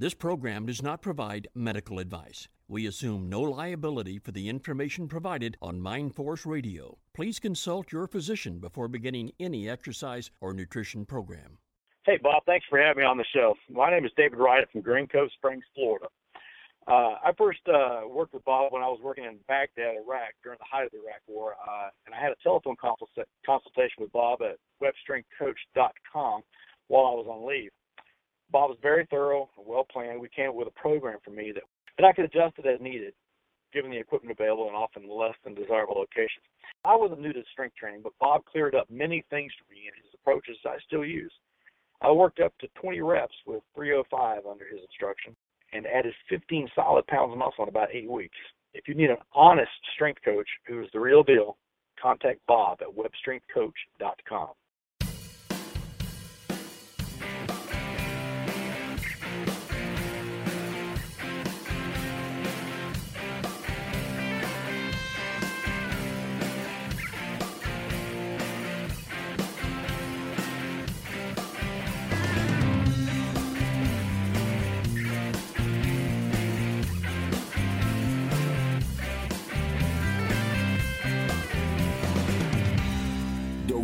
This program does not provide medical advice. We assume no liability for the information provided on Mind Force Radio. Please consult your physician before beginning any exercise or nutrition program. Hey, Bob, thanks for having me on the show. My name is David Wright from Green Cove Springs, Florida. Uh, I first uh, worked with Bob when I was working in Baghdad, Iraq, during the height of the Iraq War, uh, and I had a telephone consulta- consultation with Bob at webstrengthcoach.com while I was on leave. Bob was very thorough and well planned. We came up with a program for me that, that I could adjust it as needed, given the equipment available and often less than desirable locations. I wasn't new to strength training, but Bob cleared up many things for me, and his approaches I still use. I worked up to 20 reps with 305 under his instruction and added 15 solid pounds of muscle in about eight weeks. If you need an honest strength coach who is the real deal, contact Bob at webstrengthcoach.com.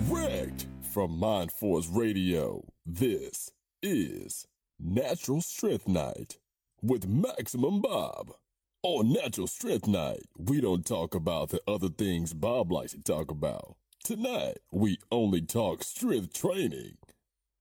Direct from Mind Force Radio, this is Natural Strength Night with Maximum Bob. On Natural Strength Night, we don't talk about the other things Bob likes to talk about. Tonight, we only talk strength training.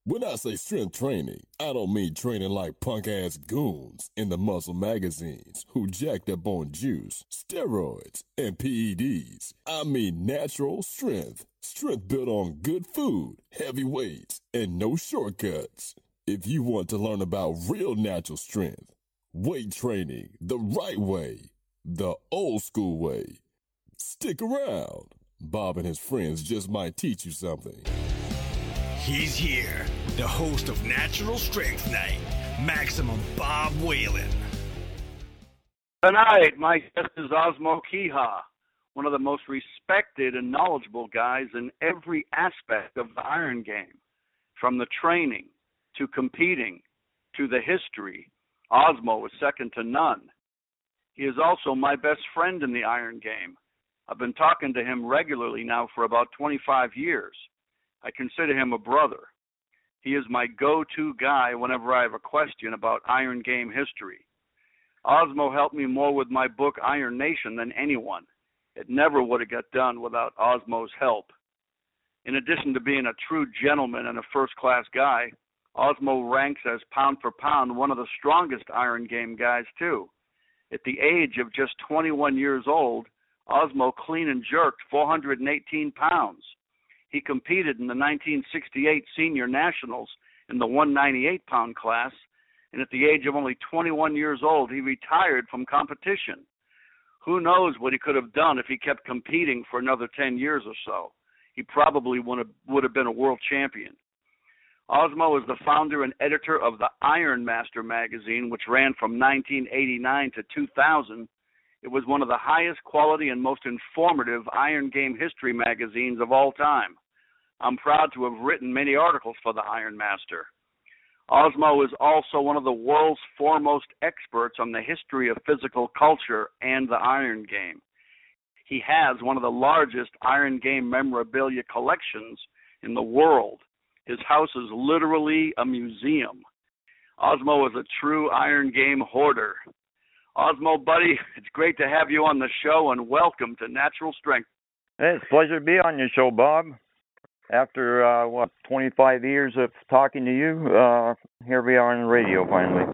When I say strength training, I don't mean training like punk ass goons in the muscle magazines who jacked up on juice, steroids, and PEDs. I mean natural strength. Strength built on good food, heavy weights, and no shortcuts. If you want to learn about real natural strength, weight training the right way, the old school way, stick around. Bob and his friends just might teach you something. He's here, the host of Natural Strength Night, Maximum Bob Whelan. Tonight, my guest is Osmo Kiiha, one of the most respected and knowledgeable guys in every aspect of the iron game, from the training to competing to the history. Osmo is second to none. He is also my best friend in the iron game. I've been talking to him regularly now for about 25 years. I consider him a brother. He is my go to guy whenever I have a question about Iron Game history. Osmo helped me more with my book Iron Nation than anyone. It never would have got done without Osmo's help. In addition to being a true gentleman and a first class guy, Osmo ranks as pound for pound one of the strongest Iron Game guys, too. At the age of just 21 years old, Osmo clean and jerked 418 pounds. He competed in the 1968 Senior Nationals in the 198 pound class, and at the age of only 21 years old, he retired from competition. Who knows what he could have done if he kept competing for another 10 years or so? He probably would have, would have been a world champion. Osmo is the founder and editor of the Iron Master magazine, which ran from 1989 to 2000. It was one of the highest quality and most informative Iron Game history magazines of all time. I'm proud to have written many articles for the Iron Master. Osmo is also one of the world's foremost experts on the history of physical culture and the Iron Game. He has one of the largest Iron Game memorabilia collections in the world. His house is literally a museum. Osmo is a true Iron Game hoarder. Osmo, buddy, it's great to have you on the show and welcome to Natural Strength. Hey, it's a pleasure to be on your show, Bob after uh, what 25 years of talking to you, uh, here we are on the radio finally.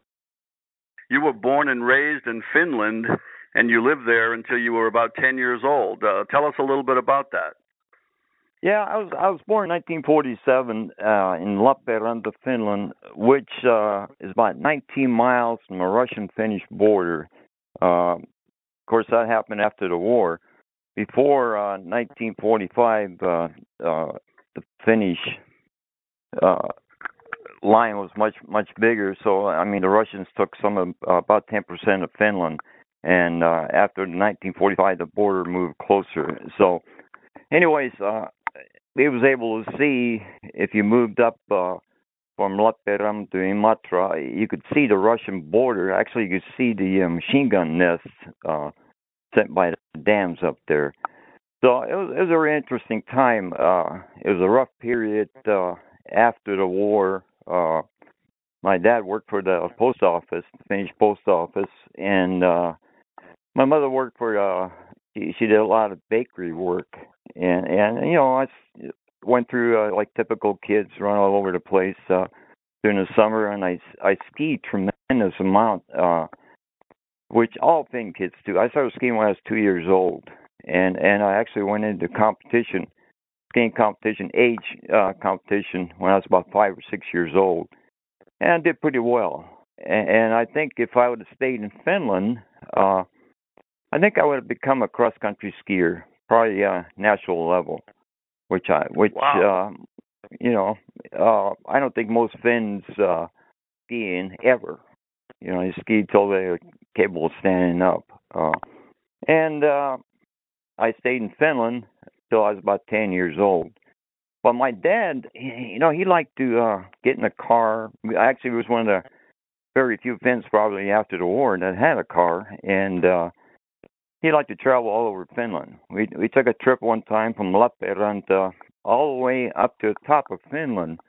You were born and raised in Finland, and you lived there until you were about 10 years old. Uh, tell us a little bit about that. Yeah, I was I was born in 1947 uh, in Lappeenranta, Finland, which uh, is about 19 miles from the Russian-Finnish border. Uh, of course, that happened after the war. Before uh, 1945, uh, uh, the Finnish uh, line was much much bigger. So I mean, the Russians took some of uh, about 10% of Finland, and uh, after 1945, the border moved closer. So, anyways, uh, he was able to see if you moved up uh, from Lappeenranta to Imatra, you could see the Russian border. Actually, you could see the uh, machine gun nests uh, sent by the dams up there. So it was, it was a very interesting time. Uh, it was a rough period uh, after the war. Uh, my dad worked for the post office, the Finnish post office, and uh, my mother worked for. Uh, she, she did a lot of bakery work, and and you know I went through uh, like typical kids, run all over the place uh, during the summer, and I I skied tremendous amount, uh, which all Finn kids do. I started skiing when I was two years old, and and I actually went into competition, skiing competition, age uh, competition when I was about five or six years old, and I did pretty well. And, and I think if I would have stayed in Finland, uh, I think I would have become a cross country skier, probably uh, national level which I which wow. uh, you know uh, I don't think most Finns uh, skiing ever. You know, they ski till they're capable of standing up. Uh, and uh, I stayed in Finland till I was about ten years old. But my dad, you know, he liked to uh, get in a car. Actually, was one of the very few Finns probably after the war that had a car, and uh, he liked to travel all over Finland. We we took a trip one time from Lappeenranta all the way up to the top of Finland,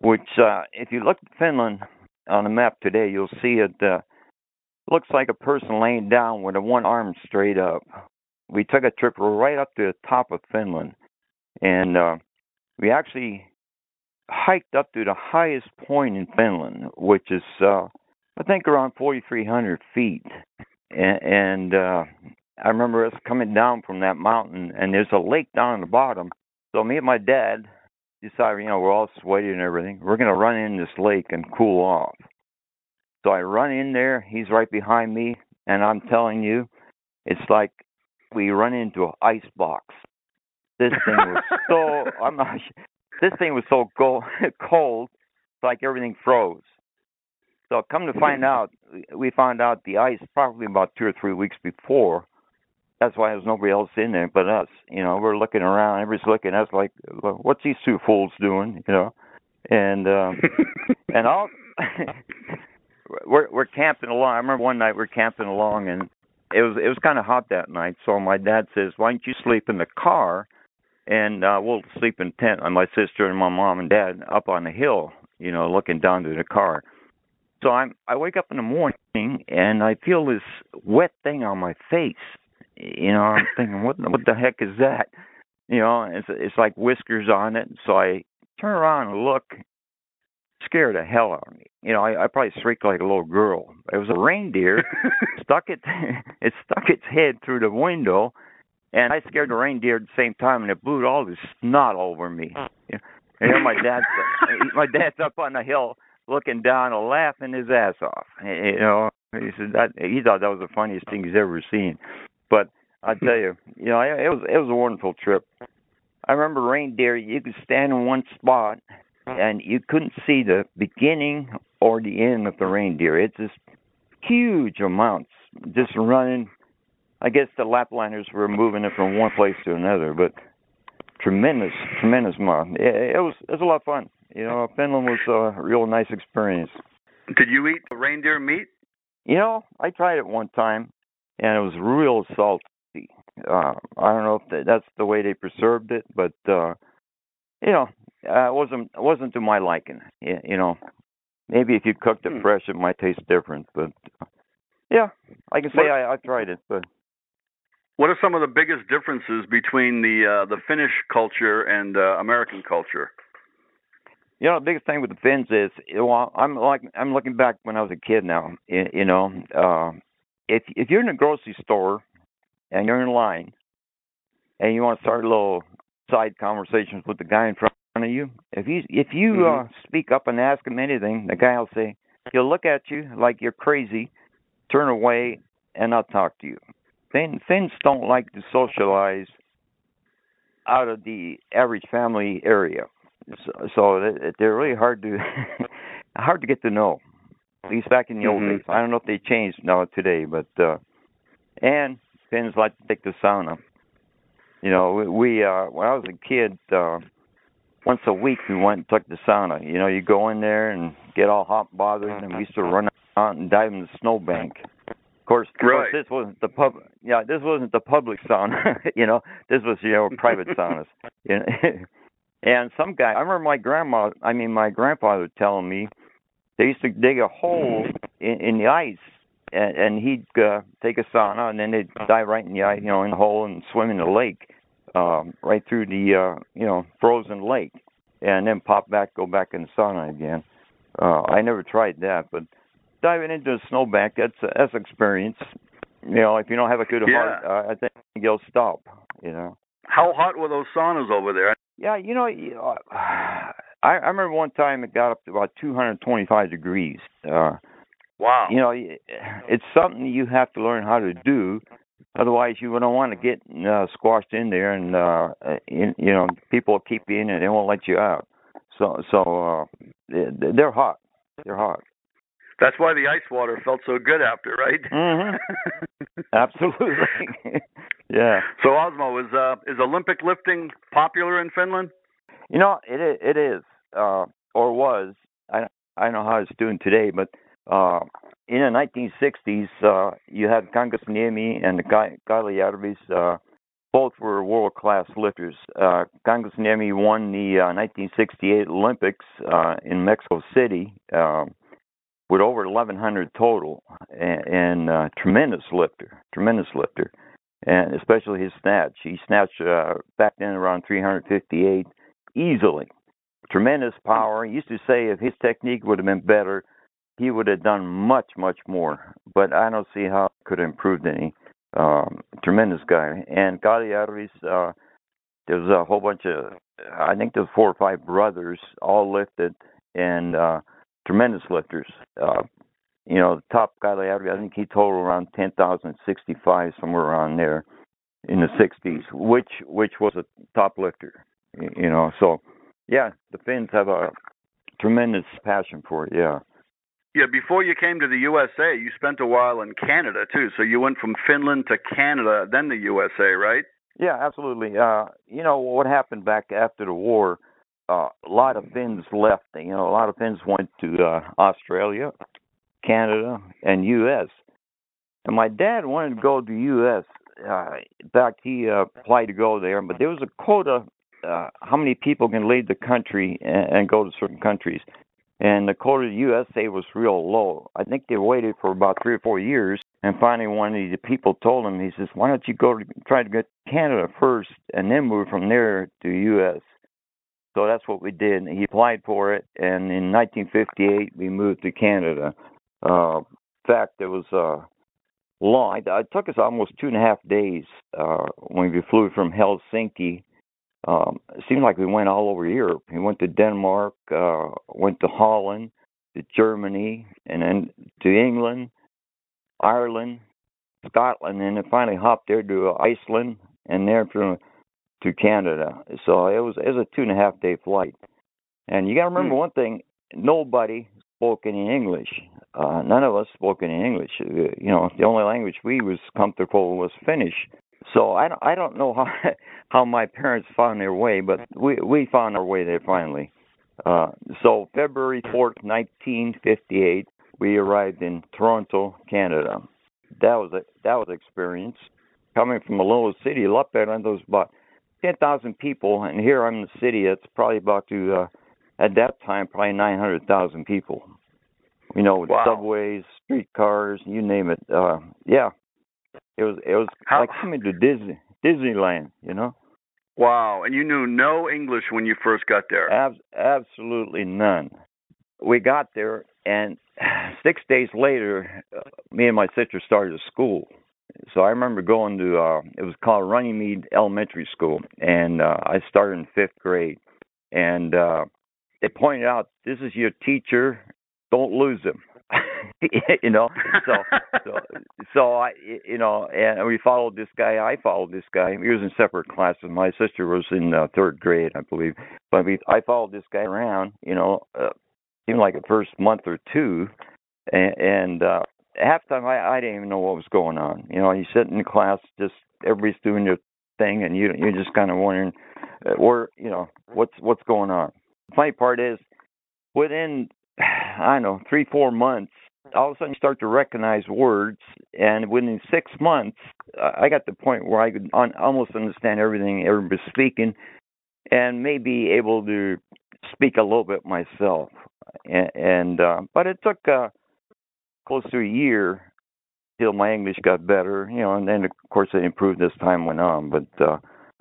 which uh, if you look at Finland on a map today, you'll see it uh, looks like a person laying down with a one arm straight up. We took a trip right up to the top of Finland, and uh, we actually hiked up to the highest point in Finland, which is uh, I think around 4,300 feet and, and uh, I remember us coming down from that mountain, and there's a lake down on the bottom. So me and my dad decided, you know, we're all sweaty and everything. We're gonna run in this lake and cool off. So I run in there. He's right behind me, and I'm telling you, it's like we run into an ice box. This thing was so I'm not. This thing was so cold. cold. It's like everything froze. So come to find out, we found out the ice probably about two or three weeks before. That's why there's nobody else in there but us. You know, we're looking around, everybody's looking at us like, what's these two fools doing? You know, and um, and all we're we're camping along. I remember one night we're camping along, and it was it was kind of hot that night. So my dad says, "Why don't you sleep in the car, and uh, we'll sleep in tent." And my sister and my mom and dad up on the hill, you know, looking down to the car. So I'm I wake up in the morning and I feel this wet thing on my face. You know, I'm thinking, what what the heck is that? You know, it's it's like whiskers on it. So I turn around and look, scared the hell out of me. You know, I, I probably shrieked like a little girl. It was a reindeer stuck it it stuck its head through the window, and I scared the reindeer at the same time, and it blew all this snot over me. And then my dad's my dad's up on the hill looking down and laughing his ass off. You know, he said that he thought that was the funniest thing he's ever seen. But I hmm. tell you, you know, it was it was a wonderful trip. I remember reindeer. You could stand in one spot and you couldn't see the beginning or the end of the reindeer. It's just huge amounts just running. I guess the Laplanders were moving it from one place to another, but tremendous, tremendous amount. It, it was it was a lot of fun. You know, Finland was a real nice experience. Did you eat reindeer meat? You know, I tried it one time, and it was real salty. Uh, I don't know if that's the way they preserved it, but uh, you know, uh, it wasn't wasn't to my liking. You know, maybe if you cooked it hmm. fresh, it might taste different. But yeah, I can say what, I, I tried it. But what are some of the biggest differences between the uh, the Finnish culture and uh, American culture? You know, the biggest thing with the Finns is, well, I'm like I'm looking back when I was a kid now. You know, uh, if if you're in a grocery store and you're in line and you want to start a little side conversations with the guy in front of you, if you if you mm-hmm. uh, speak up and ask him anything, the guy will say he'll look at you like you're crazy, turn away, and not talk to you. Fin, Finns don't like to socialize out of the average family area so, so they're really hard to hard to get to know. At least back in the mm-hmm. old days. I don't know if they changed now today, but uh and Finns like to take the sauna. You know, we, we uh when I was a kid, uh once a week we went and took the sauna. You know, you go in there and get all hot and bothered, and we used to run out and dive in the snowbank. Of course, of course, this wasn't the pub. Yeah, this wasn't the public sauna. you know, this was you know private saunas. You know? and some guy, I remember my grandma. I mean, my grandfather telling me they used to dig a hole in, in the ice and, and he'd uh, take a sauna and then they'd dive right in the ice, you know in the hole and swim in the lake um right through the uh you know frozen lake and then pop back go back in the sauna again uh i never tried that but diving into a snowbank that's that's experience you know if you don't have a good yeah. heart uh, i think you'll stop you know how hot were those saunas over there yeah you know I, I remember one time it got up to about 225 degrees. Uh, Wow. You know, it's something you have to learn how to do. Otherwise, you don't want to get uh, squashed in there, and uh, you, you know, people will keep you in and they won't let you out. So, so uh, they're hot. They're hot. That's why the ice water felt so good after, right? Mm-hmm. Absolutely. yeah. So Osmo is uh, is Olympic lifting popular in Finland? You know, it it is uh, or was. I I don't know how it's doing today, but uh, in the 1960s, uh, you had Kangasniemi and the Kailijärvis. Uh, both were world-class lifters. Uh, Kangasniemi won the uh, 1968 Olympics uh, in Mexico City uh, with over 1,100 total, and, and uh, tremendous lifter, tremendous lifter, and especially his snatch. He snatched uh, back then around 358 easily. Tremendous power. He used to say if his technique would have been better, he would have done much, much more. But I don't see how it could have improved any. Um, tremendous guy. And Kailijärvis, uh, there was a whole bunch of, I think there's four or five brothers, all lifted, and uh, tremendous lifters. Uh, you know, the top Kailijärvis, I think he totaled around 10,065, somewhere around there in the 60s, which which was a top lifter. You know, so yeah, the Finns have a tremendous passion for it. Yeah. Yeah, before you came to the USA, you spent a while in Canada too. So you went from Finland to Canada, then the USA, right? Yeah, absolutely. Uh, you know what happened back after the war? Uh, a lot of Finns left. You know, a lot of Finns went to uh, Australia, Canada, and U.S. And my dad wanted to go to U.S. Uh, in fact, he uh, applied to go there, but there was a quota uh, how many people can leave the country and, and go to certain countries and the quota USA was real low. I think they waited for about three or four years, and finally one of the people told him, he says, "Why don't you go to try to get Canada first, and then move from there to U.S." So that's what we did. He applied for it, and in 1958 we moved to Canada. Uh, in fact, it was uh, long. It took us almost two and a half days uh, when we flew from Helsinki um, it seemed like we went all over Europe. We went to Denmark, uh, went to Holland, to Germany, and then to England, Ireland, Scotland, and then finally hopped there to Iceland, and there from to Canada. So it was it was a two and a half day flight. And you got to remember mm. one thing: nobody spoke any English. Uh, none of us spoke any English. Uh, you know, the only language we was comfortable was Finnish. So I don't, I don't know how how my parents found their way, but we we found our way there finally. Uh, so February fourth, nineteen fifty eight, we arrived in Toronto, Canada. That was a that was an experience. Coming from a little city, Lappeenranta was about ten thousand people, and here I'm in the city. It's probably about to uh, at that time probably nine hundred thousand people. You know, wow. subways, streetcars, you name it. Uh, yeah, it was it was How? like coming to Disney Disneyland, you know. Wow, and you knew no English when you first got there. Ab- absolutely none. We got there, and six days later, uh, me and my sister started a school. So I remember going to uh it was called Runnymede Elementary School, and uh, I started in fifth grade. And uh they pointed out, "This is your teacher. Don't lose him." you know so so so i you know and we followed this guy i followed this guy. He was in separate classes. My sister was in uh, third grade i believe. But we i followed this guy around you know uh, seemed like the first month or two. And, and uh half the time i i didn't even know what was going on. You know you sit in class just everybody's doing their thing, and you you're just kind of wondering uh, where you know what's what's going on. The funny part is, within I don't know three four months, all of a sudden you start to recognize words, and within six months, I got to the point where I could un- almost understand everything everybody's speaking, and maybe able to speak a little bit myself. And, and uh, but it took uh, close to a year till my English got better, you know, and then of course it improved as time went on. But uh,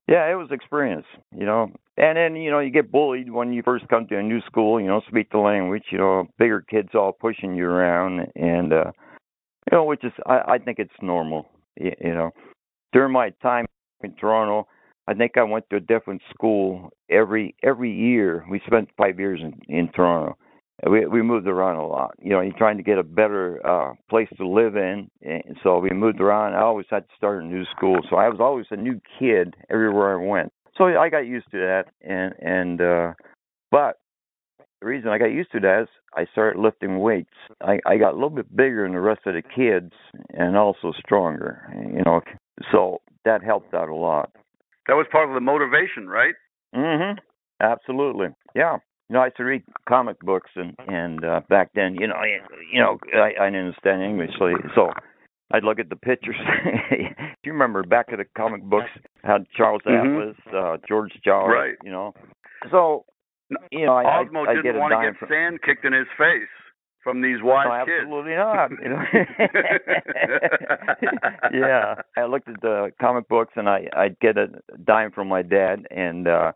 yeah, it was experience, you know. And then you know you get bullied when you first come to a new school, you know, speak the language, you know, bigger kids all pushing you around, and uh, you know, which is I, I think it's normal, you, you know. During my time in Toronto, I think I went to a different school every every year. We spent five years in in Toronto. We we moved around a lot. You know, you're trying to get a better uh place to live in, and so we moved around. I always had to start a new school, so I was always a new kid everywhere I went. So I got used to that, and and uh but the reason I got used to that is I started lifting weights. I I got a little bit bigger than the rest of the kids, and also stronger. You know, so that helped out a lot. That was part of the motivation, right? Mhm. Absolutely. Yeah. You know, I used to read comic books, and and uh, back then, you know, I, you know, I, I didn't understand English, so so I'd look at the pictures. Do you remember back of the comic books had Charles Mhm. Atlas, uh, George Jarvis, Right. you know? So you know, I, Osmo I, I didn't get want to get from, sand kicked in his face from these wise no, kids. absolutely not. You know? yeah, I looked at the comic books and I I'd get a dime from my dad and uh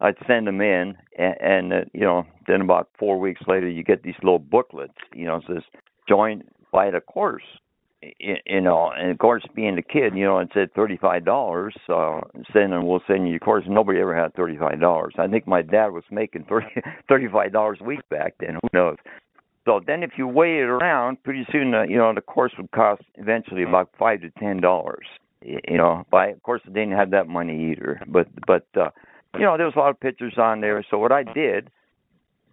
I'd send them in and, and uh, you know then about four weeks later you get these little booklets. You know, it says join buy the course. You, know, and of course, being a kid, you know, it said thirty-five dollars. Uh, saying we'll send you Of course. Nobody ever had thirty-five dollars. I think my dad was making thirty thirty-five dollars a week back then. Who knows? So then, if you weigh it around, pretty soon, uh, you know, the course would cost eventually about five to ten dollars. You know, but of course, I didn't have that money either. But but uh, you know, there was a lot of pictures on there. So what I did,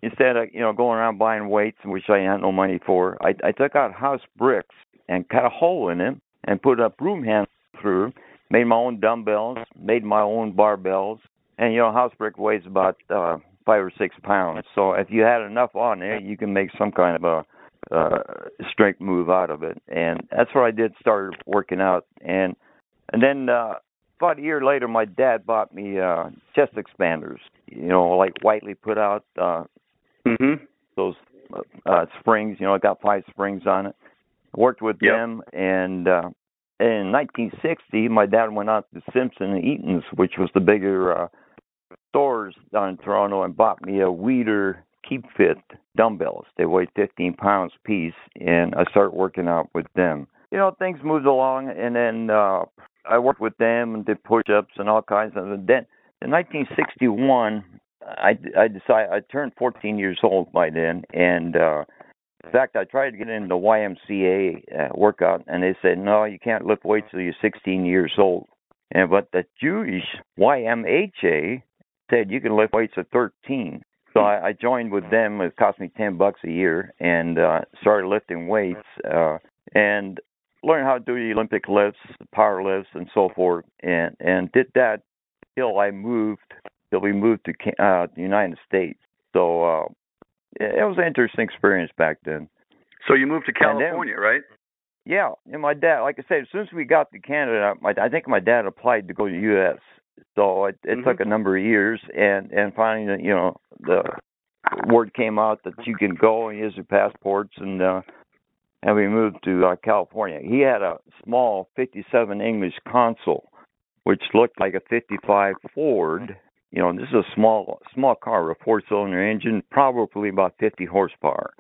instead of you know going around buying weights, which I had no money for, I, I took out house bricks and cut a hole in them and put a broom handle through. Made my own dumbbells, made my own barbells, and you know, house brick weighs about uh, five or six pounds. So if you had enough on there, you can make some kind of a uh, strength move out of it. And that's what I did. Started working out, and and then uh, about a year later, my dad bought me uh, chest expanders. You know, like Whiteley put out uh, Mm-hmm. those uh, springs. You know, it got five springs on it. Worked with Yep. them, and uh, in 1960, my dad went out to Simpson and Eaton's, which was the bigger uh, stores down in Toronto, and bought me a Weider Keep Fit dumbbells. They weighed 15 pounds piece, and I started working out with them. You know, things moved along, and then uh, I worked with them and did push-ups and all kinds of. And then in 1961, I I decided I turned 14 years old by then, and uh, in fact, I tried to get into YMCA uh, workout, and they said no, you can't lift weights till you're 16 years old. And but the Jewish YMHA said you can lift weights at 13. So I, I joined with them. It cost me 10 bucks a year, and uh, started lifting weights uh, and learned how to do the Olympic lifts, power lifts, and so forth. And and did that till I moved till we moved to uh, the United States. So uh, it was an interesting experience back then. So you moved to And then- California, right? Yeah, and my dad, like I said, as soon as we got to Canada, my, I think my dad applied to go to U.S. So it, it Mhm. took a number of years, and and finally, you know, the word came out that you can go and use your passports, and uh, and we moved to uh, California. He had a small '57 English Consul, which looked like a '55 Ford. You know, this is a small small car, a four-cylinder engine, probably about 50 horsepower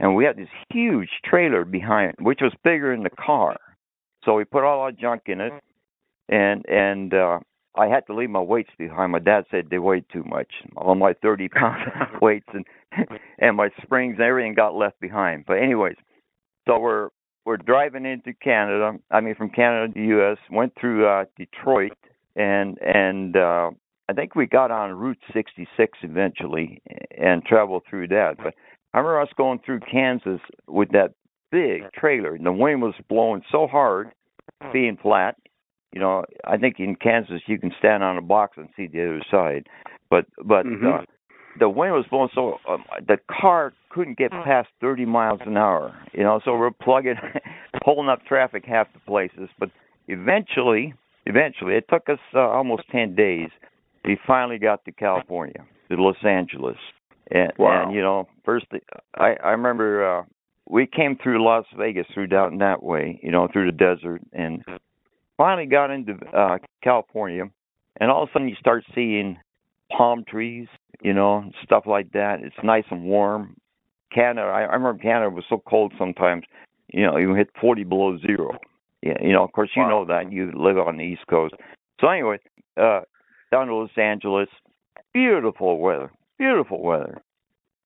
and we had this huge trailer behind, it, which was bigger than the car. So we put all our junk in it, and and uh, I had to leave my weights behind. My dad said they weighed too much, all my 30 pound weights and and my springs and everything got left behind. But anyways, so we're we're driving into Canada. I mean, from Canada to the U.S. Went through uh, Detroit, and and uh, I think we got on Route 66 eventually and traveled through that. But I remember us going through Kansas with that big trailer, and the wind was blowing so hard, being flat, You know, I think in Kansas you can stand on a box and see the other side, but but mm-hmm. uh, the wind was blowing so um, the car couldn't get past 30 miles an hour. You know, so we're plugging, pulling up traffic half the places. But eventually, eventually, it took us uh, almost 10 days. We finally got to California, to Los Angeles, and, wow. and you know, first I I remember uh, we came through Las Vegas, through down that way, you know, through the desert, and finally got into uh, California. And all of a sudden, you start seeing palm trees, you know, stuff like that. It's nice and warm. Canada, I, I remember Canada was so cold sometimes. You know, you hit 40 below zero. Yeah, you know, of course, you wow. know that. You live on the East Coast. So anyway, uh, down to Los Angeles, beautiful weather, beautiful weather.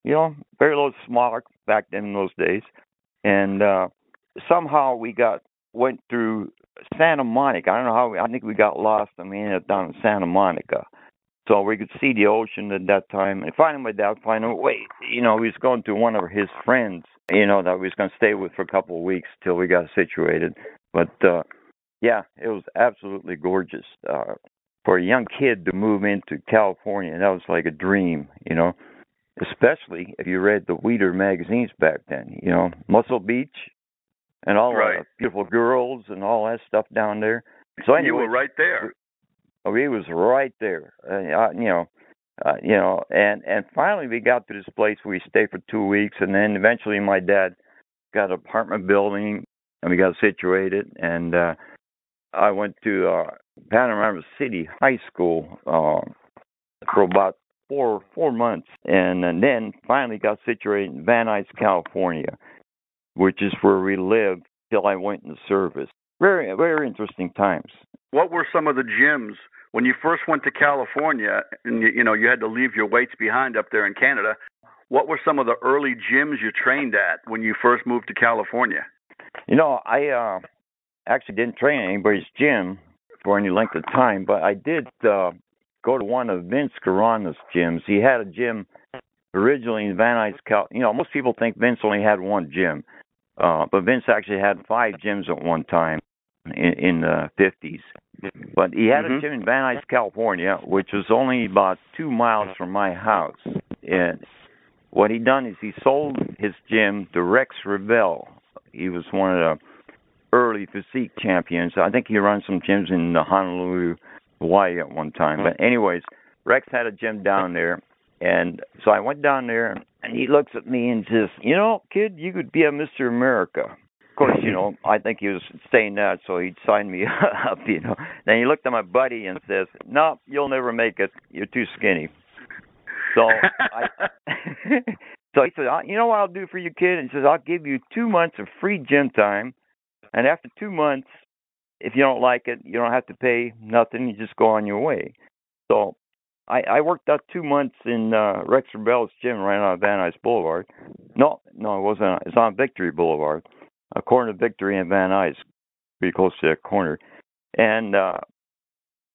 You know, very little smog back then in those days, and uh, somehow we got went through Santa Monica. I don't know how. We, I think we got lost and we ended up down in Santa Monica. So we could see the ocean at that time. And finally, my dad finally, wait, you know, he was going to one of his friends, you know, that we was going to stay with for a couple of weeks till we got situated. But uh yeah, it was absolutely gorgeous. Uh for a young kid to move into California, that was like a dream, you know. Especially if you read the Weider magazines back then, you know, Muscle Beach and all right. the beautiful girls and all that stuff down there. So anyway, you were right there. Oh, he was right there. Uh, you know, uh, you know, and and finally we got to this place. where We stayed for two weeks, and then eventually my dad got an apartment building, and we got situated. And uh, I went to uh, Panorama City High School uh, for about four four months, and, and then finally got situated in Van Nuys, California, which is where we lived till I went into service. Very very interesting times. What were some of the gyms when you first went to California and you, you know you had to leave your weights behind up there in Canada? What were some of the early gyms you trained at when you first moved to California? You know, I uh actually didn't train at anybody's gym for any length of time, but I did uh go to one of Vince Gironda's gyms. He had a gym originally in Van Nuys, Cal. You know, most people think Vince only had one gym, uh, but Vince actually had five gyms at one time in, in the 50s. But he had Mhm. a gym in Van Nuys, California, which was only about two miles from my house. And what he done is he sold his gym to Rex Revell. He was one of the early physique champions. I think he ran some gyms in Honolulu, Hawaii at one time. But anyways, Rex had a gym down there, and so I went down there, and he looks at me and says, "You know, kid, you could be a Mr. America." Of course, you know, I think he was saying that so he'd sign me up, you know. Then he looked at my buddy and says, "No, you'll never make it. You're too skinny." So I, so he said, "You know what I'll do for you, kid?" And he says, "I'll give you two months of free gym time, and after two months, if you don't like it, you don't have to pay nothing. You just go on your way." So I, I worked out two months in uh, Rex Rebell's gym right on Van Nuys Boulevard. No, no, it wasn't. It's on Victory Boulevard, a corner of Victory and Van Nuys, pretty close to that corner, and uh,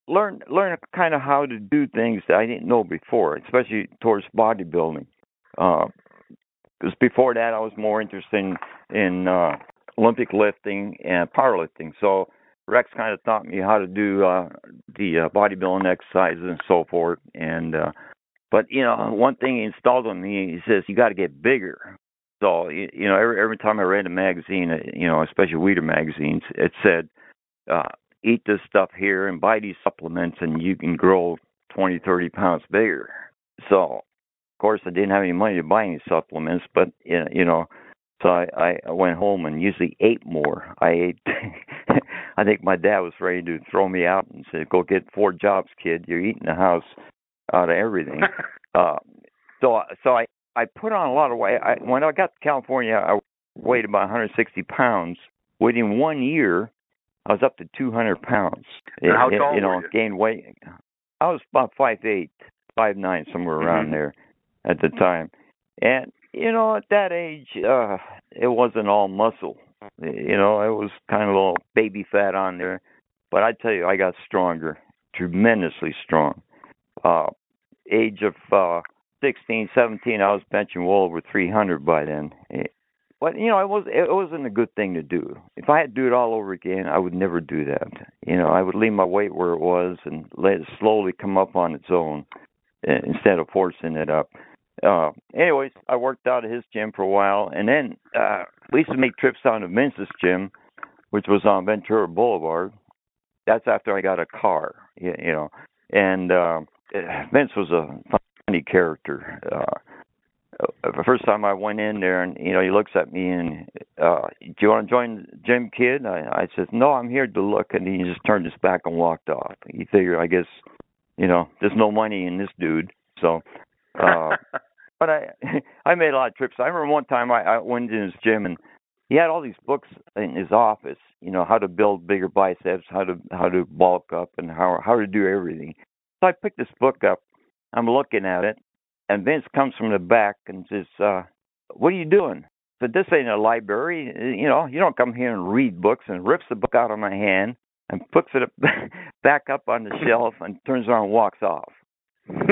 learn learn kind of how to do things that I didn't know before, especially towards bodybuilding. Because before that, I was more interested in, in uh, Olympic lifting and powerlifting. So Rex kind of taught me how to do uh, the uh, bodybuilding exercises and so forth. And uh, but you know, one thing he installed on me, he says you got to get bigger. So you, know, every every time I read a magazine, uh, you know, especially Weider magazines, it said, uh, "Eat this stuff here and buy these supplements, and you can grow twenty, thirty pounds bigger." So, of course, I didn't have any money to buy any supplements, but you know so I, I went home and usually ate more. I ate. I think my dad was ready to throw me out and said, "Go get four jobs, kid. You're eating the house out of everything." uh, so, so I I put on a lot of weight. I, when I got to California, I weighed about 160 pounds. Within one year, I was up to 200 pounds. And how tall you know, were you? gained weight. I was about five eight, five nine, somewhere around Mhm. there at the time. And you know, at that age, uh, it wasn't all muscle. You know, it was kind of all baby fat on there. But I tell you, I got stronger, tremendously strong. Uh, age of uh, 16, 17, I was benching well over 300 by then. Eh, but you know, it was it wasn't a good thing to do. If I had to do it all over again, I would never do that. You know, I would leave my weight where it was and let it slowly come up on its own eh, instead of forcing it up. Uh, anyways, I worked out at his gym for a while, and then uh, we used to make trips down to Vince's gym, which was on Ventura Boulevard. That's after I got a car, you, you know. And uh, Vince was a funny character. Uh, uh, the first time I went in there, and you know, he looks at me and, uh, "Do you want to join Gym Kid?" I, I said, "No, I'm here to look," and he just turned his back and walked off. He figured, I guess, you know, there's no money in this dude, so. Uh But I, I made a lot of trips. I remember one time I, I went in his gym and he had all these books in his office. You know, how to build bigger biceps, how to how to bulk up, and how how to do everything. So I picked this book up. I'm looking at it, and Vince comes from the back and says, uh, "What are you doing?" Said, "This ain't a library. You know, you don't come here and read books." And rips the book out of my hand and puts it up, back up on the shelf and turns around and walks off.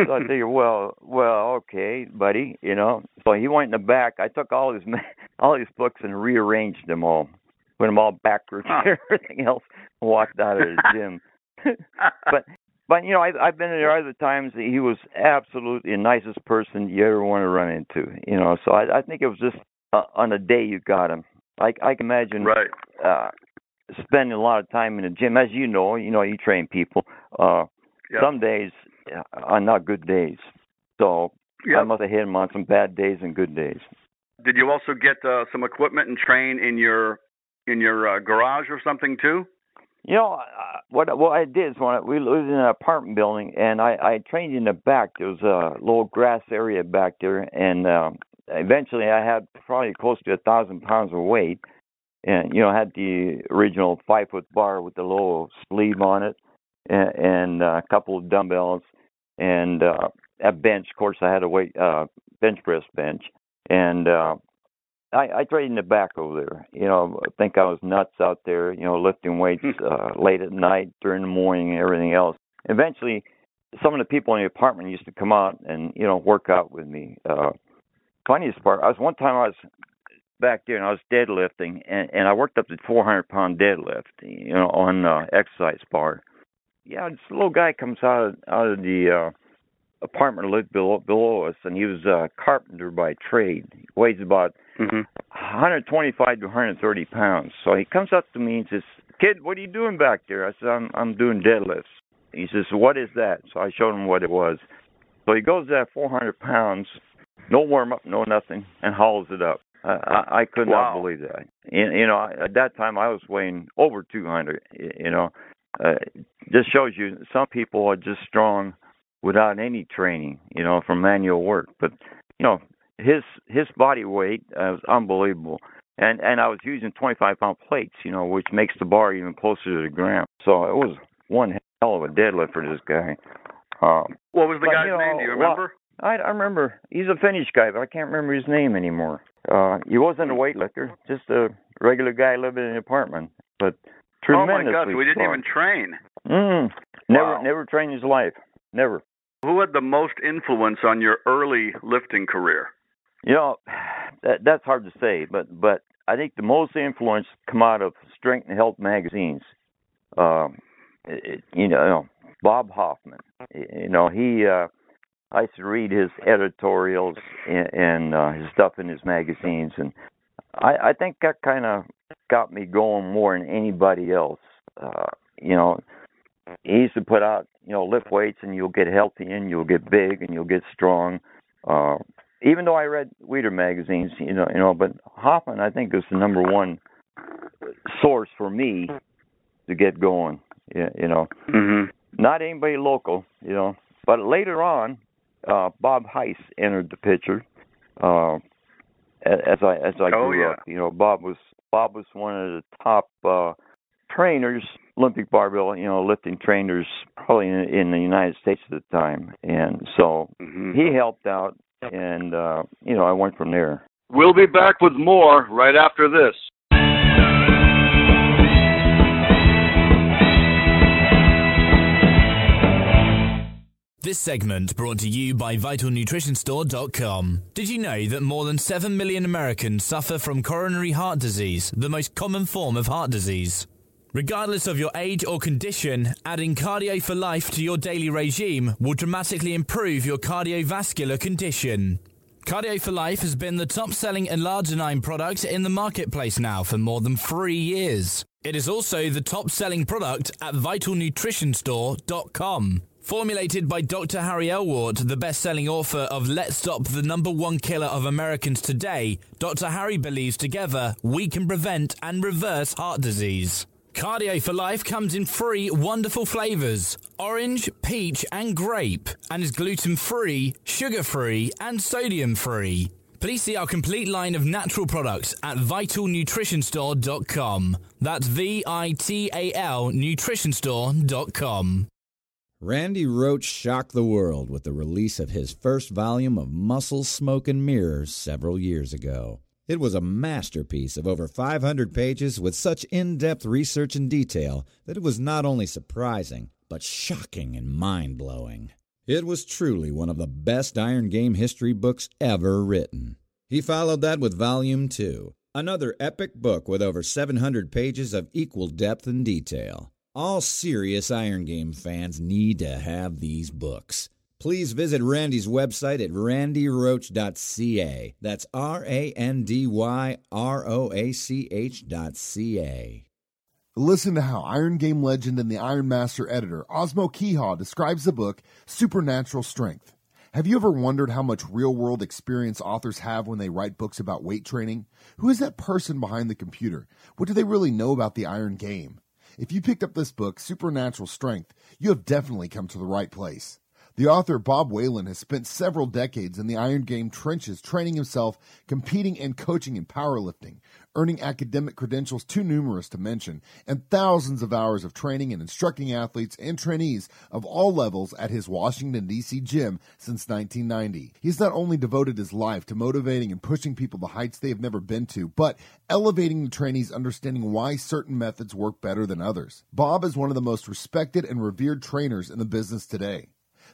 So I figured, well, well, okay, buddy, you know. So he went in the back. I took all his all his books and rearranged them all, put them all backwards and everything else, walked out of the gym. but but you know, I, I've been there other times. That he was absolutely the nicest person you ever want to run into. You know, so I, I think it was just uh, on the day you got him. I, I can imagine right. uh, spending a lot of time in the gym, as you know. You know, you train people. Uh. Some days are not good days. So yep. I must have hit him on some bad days and good days. Did you also get uh, some equipment and train in your in your uh, garage or something too? You know uh, what? What I did is when I, we lived in an apartment building, and I, I trained in the back. There was a little grass area back there, and um, eventually I had probably close to a thousand pounds of weight, and you know had the original five foot bar with the little sleeve on it, and, and uh, a couple of dumbbells, and uh, a bench. Of course, I had a weight uh, bench press bench, and uh, I, I trained in the back over there. You know, I think I was nuts out there. You know, lifting weights Hmm. uh, late at night, during the morning, and everything else. Eventually, some of the people in the apartment used to come out and you know work out with me. Uh, funniest part, I was one time I was back there and I was deadlifting, and and I worked up to 400 pound deadlift. You know, on uh, exercise bar. Yeah, this little guy comes out of, out of the uh, apartment lived below below us, and he was a carpenter by trade. He weighs about Mm-hmm. 125 to 130 pounds. So he comes up to me and says, "Kid, what are you doing back there?" I said, "I'm I'm doing deadlifts." He says, "What is that?" So I showed him what it was. So he goes at 400 pounds, no warm up, no nothing, and hauls it up. I I, I could Wow. not believe that. You, you know, at that time I was weighing over 200. y- You know, uh, just shows you some people are just strong without any training. You know, from manual work, but you know his his body weight uh, was unbelievable, and and I was using 25 pound plates, you know, which makes the bar even closer to the ground. So it was one hell of a deadlift for this guy. Um, What was the But, guy's you know, name? Do you well- remember? I I remember he's a Finnish guy, but I can't remember his name anymore. Uh, he wasn't a weightlifter, just a regular guy living in an apartment, but oh my tremendously God! We didn't even train. Mm, never Wow. never trained his life, never. Who had the most influence on your early lifting career? You know, that, that's hard to say, but but I think the most influence come out of strength and health magazines. Um, it- you know, Bob Hoffman. You know, he. uh I used to read his editorials and, and uh, his stuff in his magazines, and I, I think that kind of got me going more than anybody else. Uh, you know, he used to put out, you know, lift weights, and you'll get healthy, and you'll get big, and you'll get strong. Uh, even though I read Weider magazines, you know, you know, but Hoffman I think is the number one source for me to get going. You, you know, Mm-hmm. not anybody local, you know, but later on, uh, Bob Hise entered the picture. Uh, as I as I Oh, grew yeah. up, you know, Bob was Bob was one of the top uh, trainers, Olympic barbell, you know, lifting trainers, probably in, in the United States at the time, and so Mm-hmm. he helped out, and uh, you know, I went from there. We'll be back with more right after this. This segment brought to you by VitalNutritionStore.com. Did you know that more than 7 million Americans suffer from coronary heart disease, the most common form of heart disease? Regardless of your age or condition, adding Cardio for Life to your daily regime will dramatically improve your cardiovascular condition. Cardio for Life has been the top selling L-arginine product in the marketplace now for more than three years. It is also the top selling product at vitalnutritionstore.com. Formulated by Dr. Harry Elwart, the best selling author of Let's Stop the Number One Killer of Americans Today, Dr. Harry believes together we can prevent and reverse heart disease. Cardio for Life comes in three wonderful flavors orange, peach, and grape, and is gluten free, sugar free, and sodium free. Please see our complete line of natural products at vitalnutritionstore.com. That's V I T A L nutritionstore.com. Randy Roach shocked the world with the release of his first volume of Muscle, Smoke, and Mirrors several years ago. It was a masterpiece of over 500 pages with such in depth research and detail that it was not only surprising, but shocking and mind blowing. It was truly one of the best Iron Game history books ever written. He followed that with Volume 2, another epic book with over 700 pages of equal depth and detail. All serious Iron Game fans need to have these books. Please visit Randy's website at randyroach.ca. That's R A N D Y R O A C H.ca. Listen to how Iron Game legend and the Iron Master editor Osmo Kiiha describes the book Supernatural Strength. Have you ever wondered how much real world experience authors have when they write books about weight training? Who is that person behind the computer? What do they really know about the Iron Game? If you picked up this book, Supernatural Strength, you have definitely come to the right place. The author Bob Whelan has spent several decades in the Iron Game trenches training himself, competing and coaching in powerlifting, earning academic credentials too numerous to mention, and thousands of hours of training and instructing athletes and trainees of all levels at his Washington, D.C. gym since 1990. He's not only devoted his life to motivating and pushing people to heights they have never been to, but elevating the trainees' understanding why certain methods work better than others. Bob is one of the most respected and revered trainers in the business today.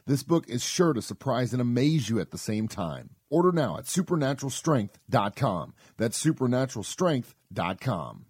This book is sure to surprise and amaze you at the same time. Order now at supernaturalstrength.com. That's supernaturalstrength.com.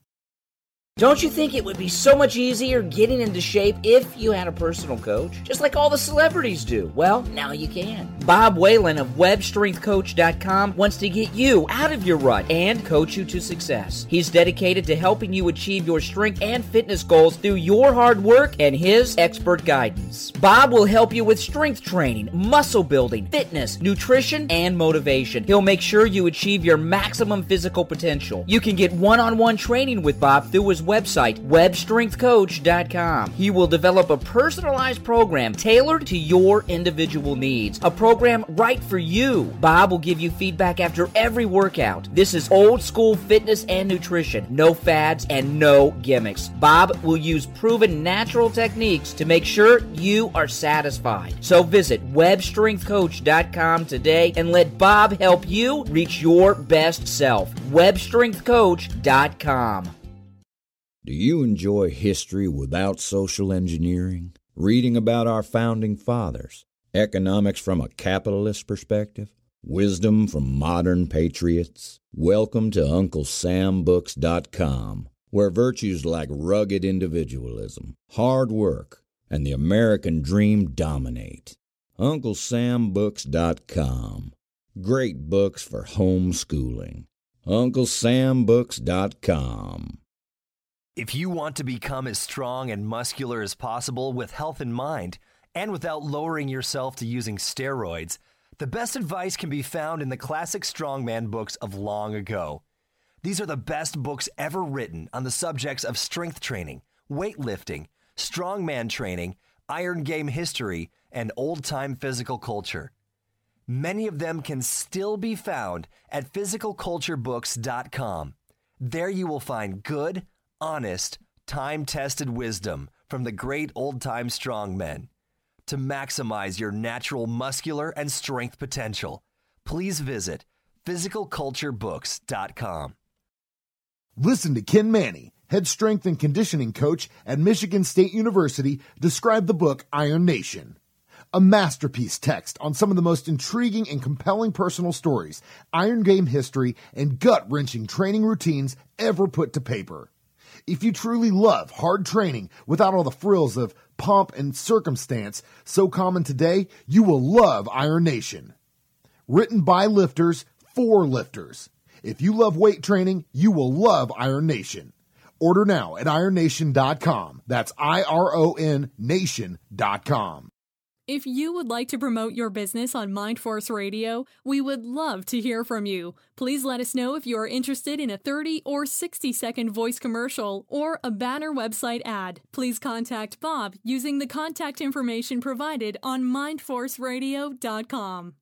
Don't you think it would be so much easier getting into shape if you had a personal coach? Just like all the celebrities do. Well, now you can. Bob Whelan of WebStrengthCoach.com wants to get you out of your rut and coach you to success. He's dedicated to helping you achieve your strength and fitness goals through your hard work and his expert guidance. Bob will help you with strength training, muscle building, fitness, nutrition, and motivation. He'll make sure you achieve your maximum physical potential. You can get one on one training with Bob through his website, webstrengthcoach.com. He will develop a personalized program tailored to your individual needs, a program right for you. Bob will give you feedback after every workout. This is old school fitness and nutrition, no fads and no gimmicks. Bob will use proven natural techniques to make sure you are satisfied. So visit webstrengthcoach.com today and let Bob help you reach your best self. webstrengthcoach.com. Do you enjoy history without social engineering? Reading about our founding fathers? Economics from a capitalist perspective? Wisdom from modern patriots? Welcome to UncleSamBooks.com, where virtues like rugged individualism, hard work, and the American dream dominate. UncleSamBooks.com. Great books for homeschooling. UncleSamBooks.com. If you want to become as strong and muscular as possible with health in mind, and without lowering yourself to using steroids, the best advice can be found in the classic strongman books of long ago. These are the best books ever written on the subjects of strength training, weightlifting, strongman training, iron game history, and old time physical culture. Many of them can still be found at physicalculturebooks.com. There you will find good, honest, time tested wisdom from the great old time strongmen. To maximize your natural muscular and strength potential, please visit physicalculturebooks.com. Listen to Ken Mannie, head strength and conditioning coach at Michigan State University, describe the book Iron Nation. A masterpiece text on some of the most intriguing and compelling personal stories, Iron Game history, and gut wrenching training routines ever put to paper. If you truly love hard training without all the frills of pomp and circumstance so common today, you will love Iron Nation. Written by lifters for lifters. If you love weight training, you will love Iron Nation. Order now at ironnation.com. That's I R O N nation.com. If you would like to promote your business on Mindforce Radio, we would love to hear from you. Please let us know if you are interested in a 30 or 60 second voice commercial or a banner website ad. Please contact Bob using the contact information provided on mindforceradio.com.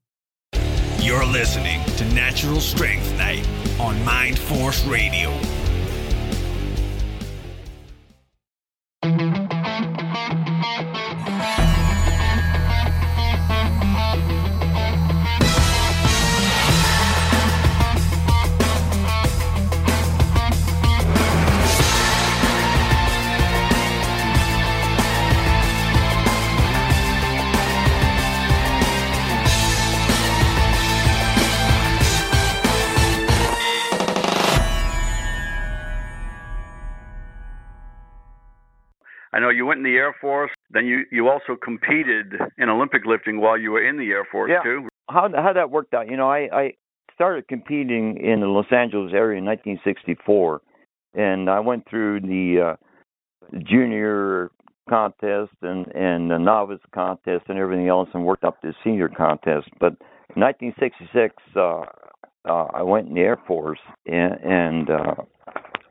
You're listening to Natural Strength Night on Mind Force Radio. You went in the Air Force. Then you you also competed in Olympic lifting while you were in the Air Force Yeah. too. How how that worked out? You know, I I started competing in the Los Angeles area in 1964, and I went through the uh, junior contest and and the novice contest and everything else, and worked up to the senior contest. But in 1966, uh, uh, I went in the Air Force and, and uh,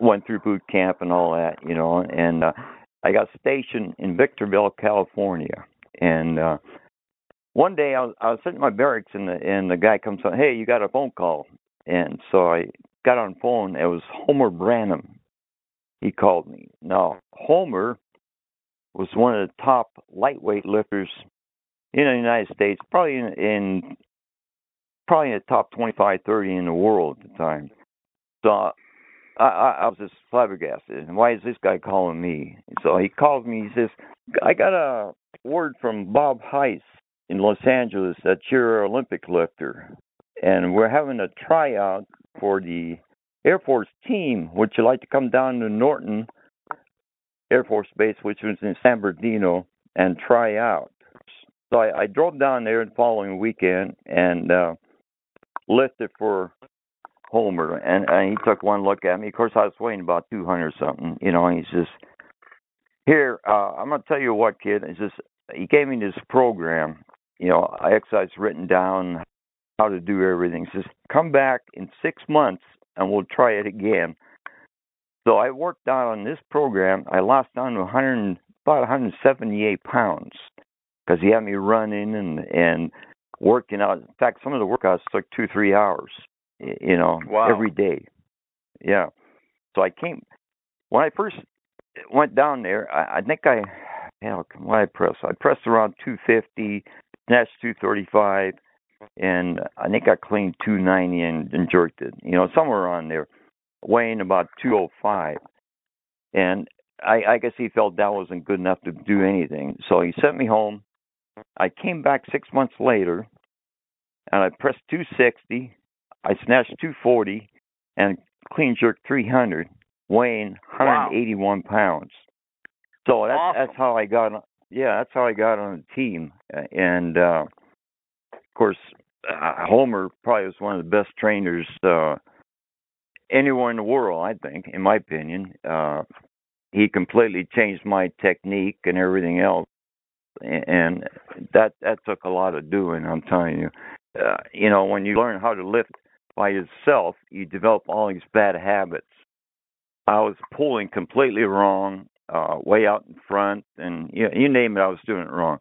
went through boot camp and all that, you know, and uh, I got stationed in Victorville, California, and uh, one day I was I was sitting in my barracks and the and the guy comes on, hey, you got a phone call, and so I got on the phone. It was Homer Brannum. He called me. Now Homer was one of the top lightweight lifters in the United States, probably in, in probably in the top 25, 30 in the world at the time. So I, I, I was just flabbergasted. And why is this guy calling me? So he calls me. He says, "I got a word from Bob Hise in Los Angeles that you're an Olympic lifter, and we're having a tryout for the Air Force team. Would you like to come down to Norton Air Force Base, which was in San Bernardino, and try out?" So I, I drove down there the following weekend and uh, lifted for Homer, and, and he took one look at me. Of course, I was weighing about 200 something, you know, and he says, "Here, uh, I'm gonna tell you what, kid." He says he gave me this program, you know, exercise written down, how to do everything. He says, "Come back in six months, and we'll try it again." So I worked out on this program. I lost down to 100, about 178 pounds because he had me running and and working out. In fact, some of the workouts took two, three hours you know, Wow. every day. Yeah. So I came when I first went down there. I, I think I, hell, what I press? I pressed around 250, snatched 235, and I think I cleaned 290 and, and jerked it. You know, somewhere around there, weighing about 205. And I, I guess he felt that wasn't good enough to do anything, so he sent me home. I came back six months later, and I pressed 260. I snatched 240 and clean jerked 300, weighing 181 pounds. So that's Awesome. that's how I got. on- Yeah, that's how I got on the team. And uh, of course, uh, Homer probably was one of the best trainers uh, anywhere in the world. I think, in my opinion, uh, he completely changed my technique and everything else. And that that took a lot of doing. I'm telling you. Uh, you know, when you learn how to lift by yourself, you develop all these bad habits. I was pulling completely wrong, uh, way out in front, and you, you name it, I was doing it wrong.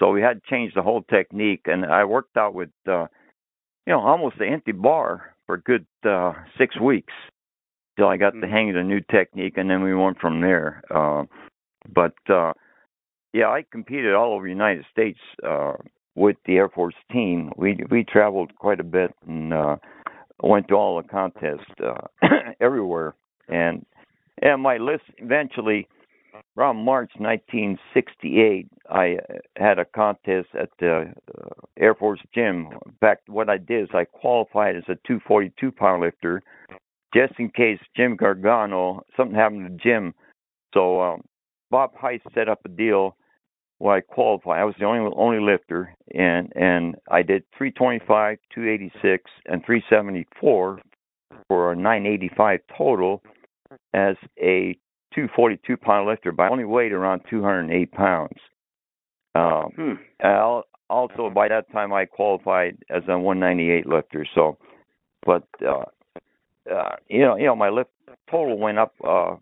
So we had to change the whole technique, and I worked out with, uh, you know, almost an empty bar for a good uh, six weeks till I got the hang of the new technique, and then we went from there. Uh, but uh, yeah, I competed all over the United States uh, with the Air Force team. We we traveled quite a bit and uh, went to all the contests uh, everywhere. And and my list eventually, around March 1968, I had a contest at the uh, Air Force gym. In fact, what I did is I qualified as a 242 powerlifter, just in case Jim Gargano something happened to Jim. So um, Bob Hise set up a deal where I qualified. I was the only only lifter, and and I did 325, 286, and 374 for a 985 total as a 242 pound lifter, but I only weighed around 208 pounds. Um, hmm. Also, by that time, I qualified as a 198 lifter. So, but uh, uh, you know, you know, my lift total went up uh,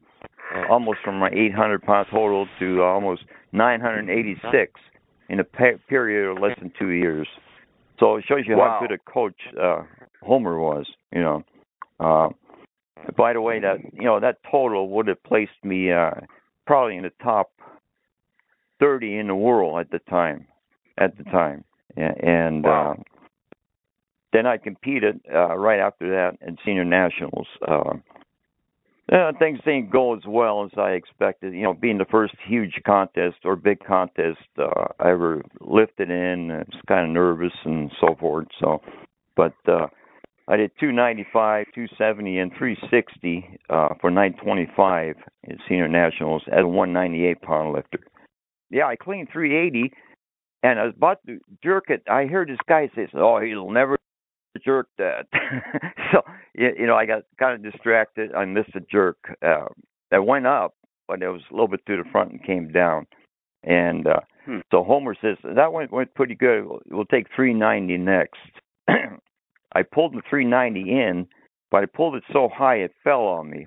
almost from my 800 pound total to almost 986 in a pe- period of less than two years. So it shows you wow. how good a coach uh, Homer was. You know. Uh, by the way, that you know that total would have placed me uh, probably in the top 30 in the world at the time. At the time, and wow. uh, then I competed uh, right after that in senior nationals. Uh, uh, things didn't go as well as I expected. You know, being the first huge contest or big contest uh, I ever lifted in, I was kind of nervous and so forth. So, but uh, I did 295, 270, and 360 uh, for 925 in senior nationals as a 198 pound lifter. Yeah, I cleaned 380, and I was about to jerk it. I heard this guy say, "Oh, he'll never jerk that." so you know, I got kind of distracted. I missed a jerk. Uh, that went up, but it was a little bit to the front and came down. And uh, hmm. so Homer says that went went pretty good. We'll take 390 next. I pulled the 390 in, but I pulled it so high it fell on me.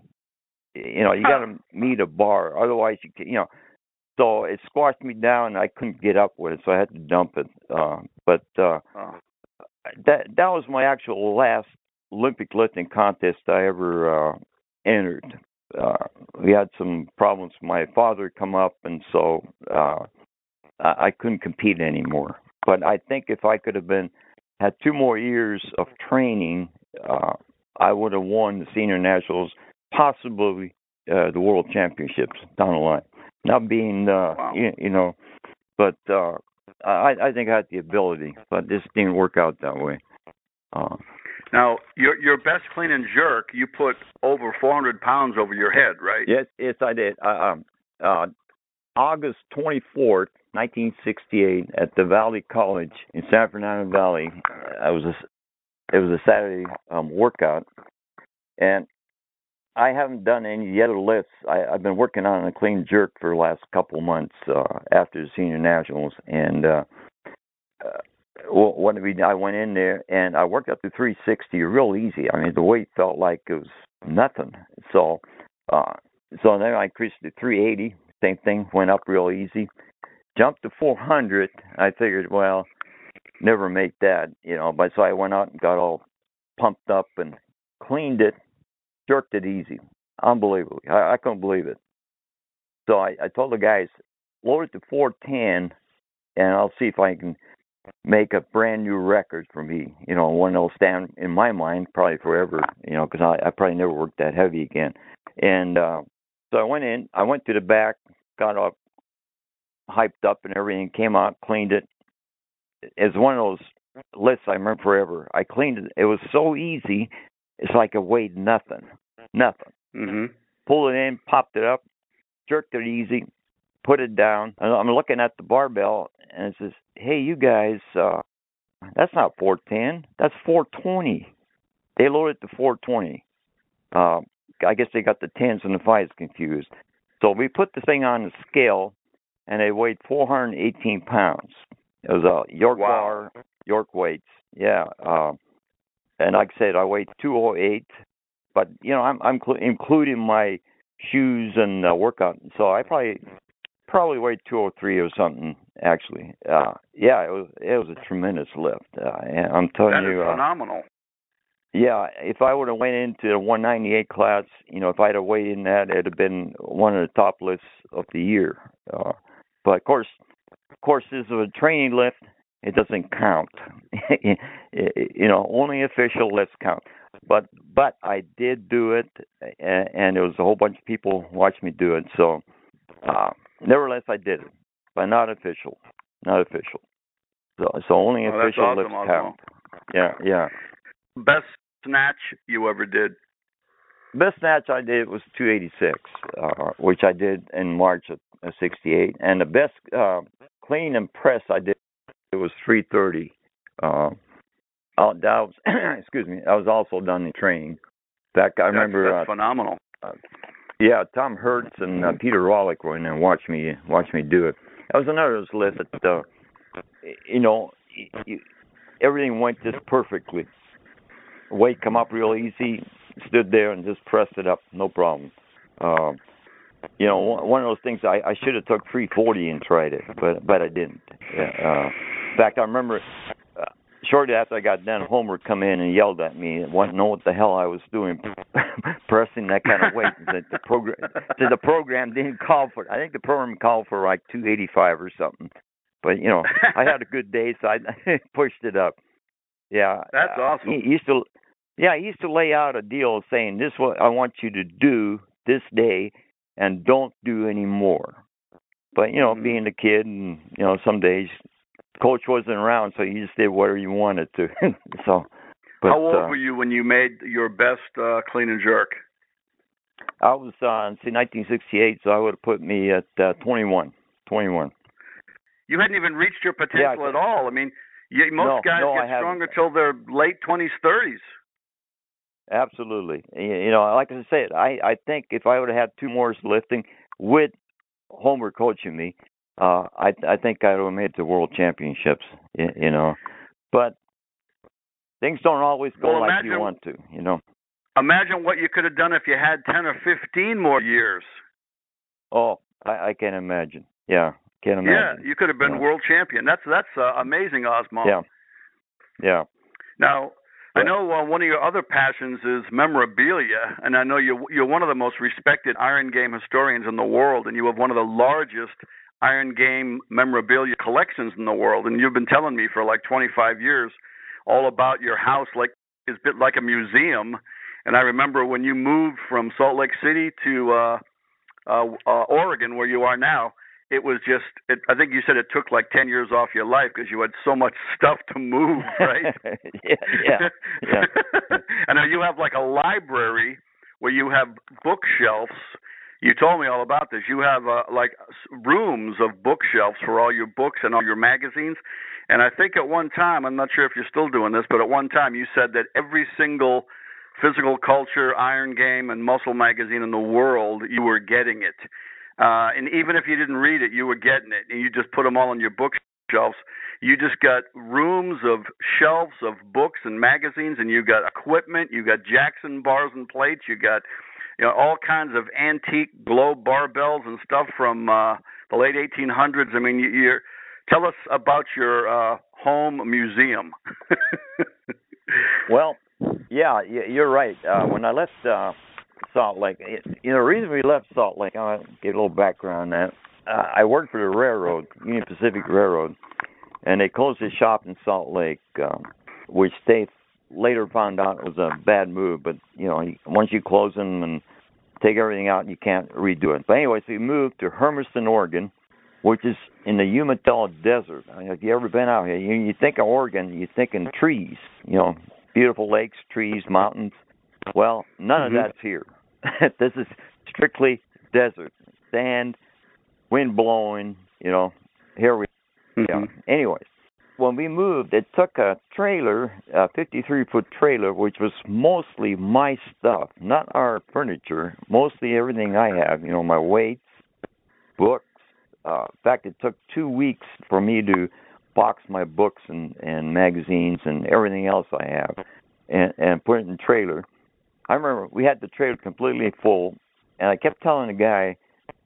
You know, you got to meet a bar, otherwise you can, you know. So it squashed me down, and I couldn't get up with it, so I had to dump it. Uh, but uh, oh. That that was my actual last Olympic lifting contest I ever uh, entered. Uh, we had some problems. My father come up, and so uh, I, I couldn't compete anymore. But I think if I could have been had two more years of training, uh, I would have won the senior nationals, possibly uh, the world championships down the line. Not being, uh, wow. you, you know, but uh, I, I think I had the ability, but this didn't work out that way. Uh, now, your your best clean and jerk, you put over 400 pounds over your head, right? Yes, yes, I did. Uh, um, uh, August 24th, 1968 at the Valley College in San Fernando Valley. I was a, it was a Saturday um, workout, and I haven't done any yet of lifts. I, I've been working on a clean jerk for the last couple months uh, after the senior nationals, and uh, uh, what we? I went in there and I worked up to 360 real easy. I mean, the weight felt like it was nothing. So, uh, so then I increased to 380. Same thing, went up real easy jumped to 400. I figured, well, never make that, you know. But so I went out and got all pumped up and cleaned it, jerked it easy, unbelievably. I, I couldn't believe it. So I, I told the guys, load it to 410, and I'll see if I can make a brand new record for me. You know, one that'll stand in my mind probably forever. You know, because I, I probably never worked that heavy again. And uh, so I went in. I went to the back, got up, hyped up and everything, came out, cleaned it. It's one of those lists I remember forever. I cleaned it. It was so easy. It's like it weighed nothing, nothing. Mm-hmm. Pulled it in, popped it up, jerked it easy, put it down. And I'm looking at the barbell, and it says, "Hey, you guys, uh, that's not 410. That's 420." They loaded it to 420. Uh, I guess they got the tens and the fives confused. So we put the thing on the scale, and it weighed 418 pounds. It was a York wow. bar, York weights. Yeah. Uh, and like I said, I weigh 208, but you know, I'm I'm cl- including my shoes and uh, workout, so I probably probably weighed 203 or something. Actually, uh, yeah, it was it was a tremendous lift. Uh, I'm telling that you, uh, phenomenal. Yeah, if I would have went into the 198 class, you know, if I'd have weighed in that, it'd have been one of the top lifts of the year. Uh, but of course, of course, this is a training lift. It doesn't count. you know, only official lifts count. But but I did do it, and, and there was a whole bunch of people watched me do it. So uh, nevertheless, I did it, but not official, not official. So, so only Oh, official awesome, lifts Osmo. count. Yeah, yeah. Best snatch you ever did? Best snatch I did was 286, uh, which I did in March of, of 68, and the best uh, clean and press I did it was 330. Uh, uh, that was, excuse me, that was also done in training. That guy, I That's- remember. that's uh, phenomenal. Uh, yeah, Tom Hertz and uh, Peter Rollick were in there and watched me watch me do it. That was another lifts that, uh, you know, you, everything went just perfectly. Weight come up real easy, stood there and just pressed it up, no problem. Um, you know, one of those things I, I should have took 340 and tried it, but but I didn't. Yeah, Uh, in fact, I remember uh, shortly after I got done, Homer come in and yelled at me and wanted to know what the hell I was doing, pressing that kind of weight. That the program, said the program didn't call for. I think the program called for like 285 or something. But you know, I had a good day, so I pushed it up. Yeah, That's uh, awesome. He, he used to, yeah, he used to lay out a deal saying, "This is what I want you to do this day, and don't do any more." But you know, Mm-hmm. being a kid, and you know, some days coach wasn't around, so you just did whatever you wanted to. so, but How old uh, were you when you made your best uh, clean and jerk? I was uh, see 1968, so I would have put me at uh, 21. 21. You hadn't even reached your potential Yeah, at all. I mean, you, most No, guys no, get stronger till their late twenties, thirties. Absolutely. You you know, like I said, I I think if I would have had two more lifting with Homer coaching me, uh, I I think I would have made it to World Championships. You, you know, but things don't always go Well, like you want to. You know. Imagine what you could have done if you had ten or fifteen more years. Oh, I, I can imagine. Yeah, can imagine. Yeah, you could have been Yeah. world champion. That's that's uh, amazing, Osmo. Yeah. Yeah. Now, I know uh, one of your other passions is memorabilia, and I know you're you're one of the most respected Iron Game historians in the world, and you have one of the largest Iron Game memorabilia collections in the world. And you've been telling me for like 25 years all about your house, like is bit like a museum. And I remember when you moved from Salt Lake City to uh, uh, uh, Oregon, where you are now. It was just. It, I think you said it took like ten years off your life because you had so much stuff to move, right? yeah, yeah, yeah. and now you have like a library where you have bookshelves. You told me all about this. You have uh, like rooms of bookshelves for all your books and all your magazines. And I think at one time, I'm not sure if you're still doing this, but at one time you said that every single physical culture, iron game, and muscle magazine in the world, you were getting it. Uh, and even if you didn't read it, you were getting it, and you just put them all on your bookshelves. You just got rooms of shelves of books and magazines, and you got equipment. You got Jackson bars and plates. You got you know all kinds of antique globe barbells and stuff from uh, the late 1800s. I mean, you, you're tell us about your uh, home museum. Well, yeah, you're right. Uh, when I left uh, Salt Lake, you know, the reason we left Salt Lake, I'll get a little background on that. Uh, I worked for the railroad, Union Pacific Railroad, and they closed the shop in Salt Lake, um, which they later found out it was a bad move. But you know, once you close them and take everything out, you can't redo it. But anyway, so we moved to Hermiston, Oregon, which is in the Umatilla Desert. I mean, have you ever been out here? You, you think of Oregon, you think in trees, you know, beautiful lakes, trees, mountains. Well, none Mhm. of that's here. this is strictly desert, sand, wind blowing. You know, here we. Yeah. Anyways, when we moved, it took a trailer, a 53 foot trailer, which was mostly my stuff, not our furniture. Mostly everything I have. You know, my weights, books. Uh, in fact, it took two weeks for me to box my books and and magazines and everything else I have, and and put it in the trailer. I remember we had the trailer completely full, and I kept telling the guy,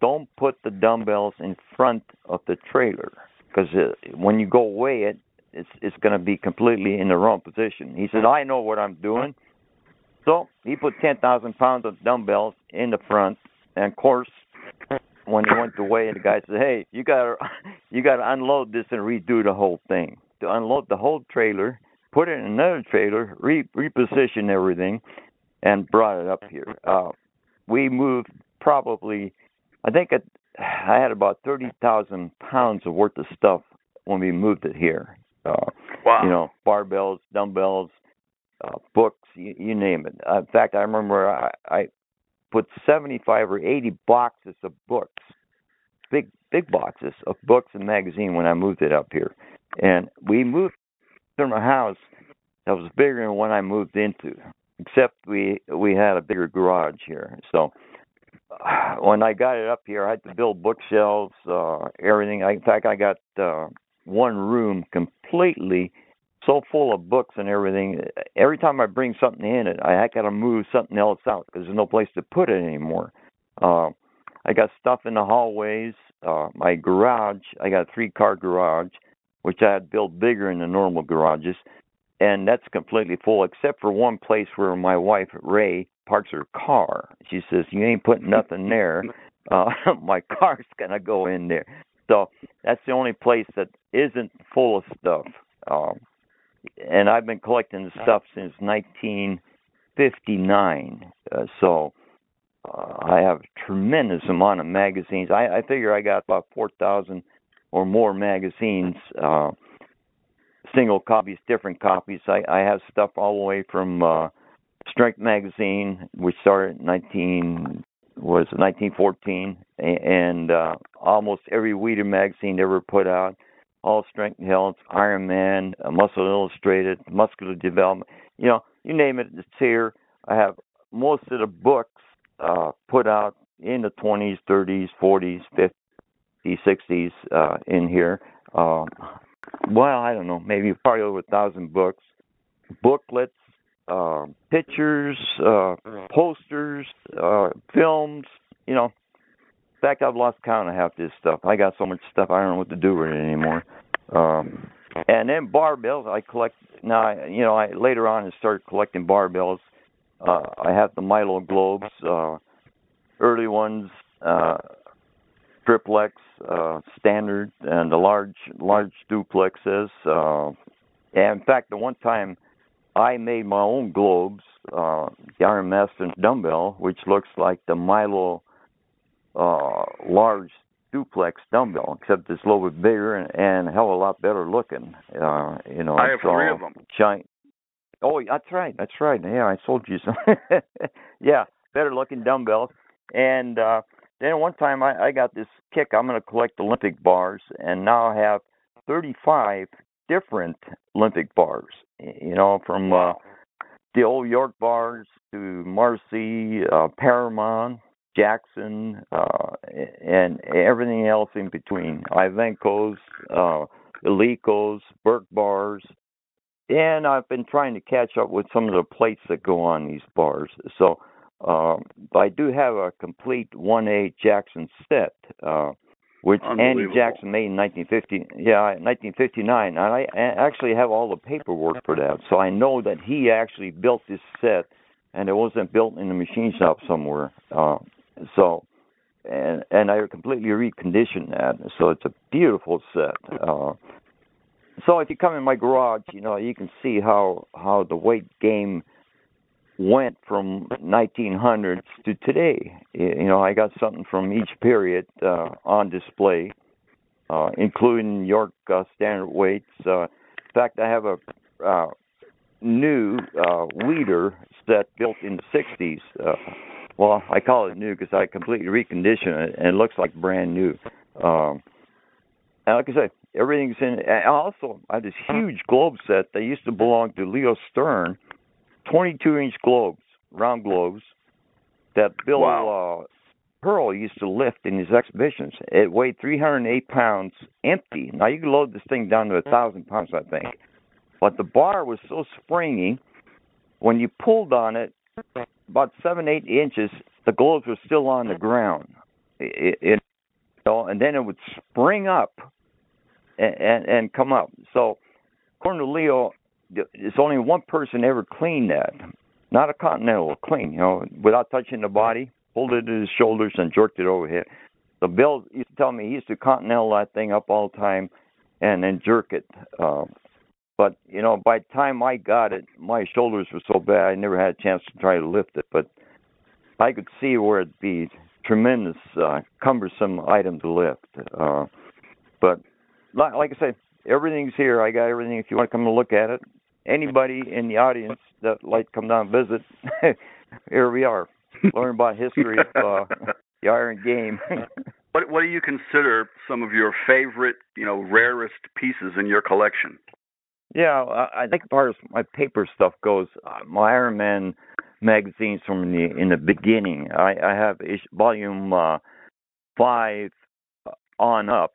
"Don't put the dumbbells in front of the trailer because uh, when you go weigh it, it's it's going to be completely in the wrong position." He said, "I know what I'm doing." So he put ten thousand pounds of dumbbells in the front, and of course, when he went to weigh, the guy said, "Hey, you gotta you gotta unload this and redo the whole thing. To unload the whole trailer, put it in another trailer, re reposition everything, and brought it up here. Uh, we moved probably, I think, at I had about thirty thousand pounds of worth of stuff when we moved it here. Uh, wow. You know, barbells, dumbbells, uh, books, you, you name it. Uh, in fact, I remember I, I put seventy-five or eighty boxes of books, big big boxes of books and magazine when I moved it up here, and we moved from a house that was bigger than one I moved into, except we we had a bigger garage here. So when I got it up here, I had to build bookshelves, uh, everything. I, in fact, I got uh, one room completely so full of books and everything. Every time I bring something in it, I got to move something else out because there's no place to put it anymore. Uh, I got stuff in the hallways. Uh, my garage, I got a three-car garage, which I had built bigger than the normal garages, and that's completely full except for one place where my wife Ray parks her car. She says, "You ain't putting nothing there. Uh, my car's gonna go in there." So that's the only place that isn't full of stuff. Um, and I've been collecting the stuff since 1959. Uh, so uh, I have a tremendous amount of magazines. I, I figure I got about 4,000 or more magazines, uh, single copies, different copies. I, I have stuff all the way from uh, Strength magazine, which started 19 was 1914, and uh, almost every Weider magazine ever put out, all Strength and Health, Iron Man, uh, Muscle Illustrated, Muscular Development, you know, you name it, it's here. I have most of the books uh, put out in the 20s, 30s, 40s, 50s, 60s uh, in here. Uh, well, I don't know, maybe probably over a thousand books, booklets, uh, pictures, uh, posters, uh, films. You know, in fact, I've lost count of half this stuff. I got so much stuff I don't know what to do with it anymore. Um, and then barbells, I collect now. You know, I later on I started collecting barbells. Uh, I have the Milo globes, uh, early ones, uh, triplex, uh, standard, and the large large duplexes. Uh, and in fact, the one time I made my own globes, uh, the Iron Master dumbbell, which looks like the Milo uh, large duplex dumbbell, except it's a little bit bigger and, and a hell of a lot better looking. Uh, you know, I have so, three of them. Giant. Oh, that's right. That's right. Yeah, I sold you some. yeah, better looking dumbbells. And uh, then one time I, I got this kick. I'm going to collect Olympic bars, and now I have 35 different Olympic bars. You know, from uh, the old York bars to Marcy, uh, Paramount, Jackson, uh, and everything else in between. Ivanko's, uh, Eleikos, Burke bars, and I've been trying to catch up with some of the plates that go on these bars. So um, I do have a complete 1A Jackson set. Uh, which Andy Jackson made in 1950. Yeah, 1959. And I actually have all the paperwork for that, so I know that he actually built this set, and it wasn't built in a machine shop somewhere. Uh, so, and and I completely reconditioned that, so it's a beautiful set. Uh, so if you come in my garage, you know you can see how how the weight game went from 1900s to today. You know, I got something from each period uh, on display, uh, including York uh, standard weights. Uh, in fact, I have a uh, new uh, Weider set built in the 60s. Uh, well, I call it new because I completely reconditioned it, and it looks like brand new. Um, and like I said, everything's in. And also, I have this huge globe set that used to belong to Leo Stern 22 inch globes, round globes, that Bill wow. uh, Pearl used to lift in his exhibitions. It weighed 308 pounds empty. Now you can load this thing down to a thousand pounds, I think. But the bar was so springy, when you pulled on it, about seven, eight inches, the globes were still on the ground. It, it, and then it would spring up and, and, and come up. So, according to Leo, it's only one person ever cleaned that, not a continental clean. You know, without touching the body, pulled it to his shoulders and jerked it over here. So Bill used to tell me he used to continental that thing up all the time, and then jerk it. Uh, but you know, by the time I got it, my shoulders were so bad I never had a chance to try to lift it. But I could see where it'd be tremendous, uh, cumbersome item to lift. Uh, but like, like I said, everything's here. I got everything. If you want to come and look at it, anybody in the audience that like to come down and visit, here we are, learn about history of uh, the iron game. what What do you consider some of your favorite, you know, rarest pieces in your collection? Yeah, I think as far as my paper stuff goes, uh, my Iron Man magazines from the in the beginning. I, I have volume uh, five uh, on up.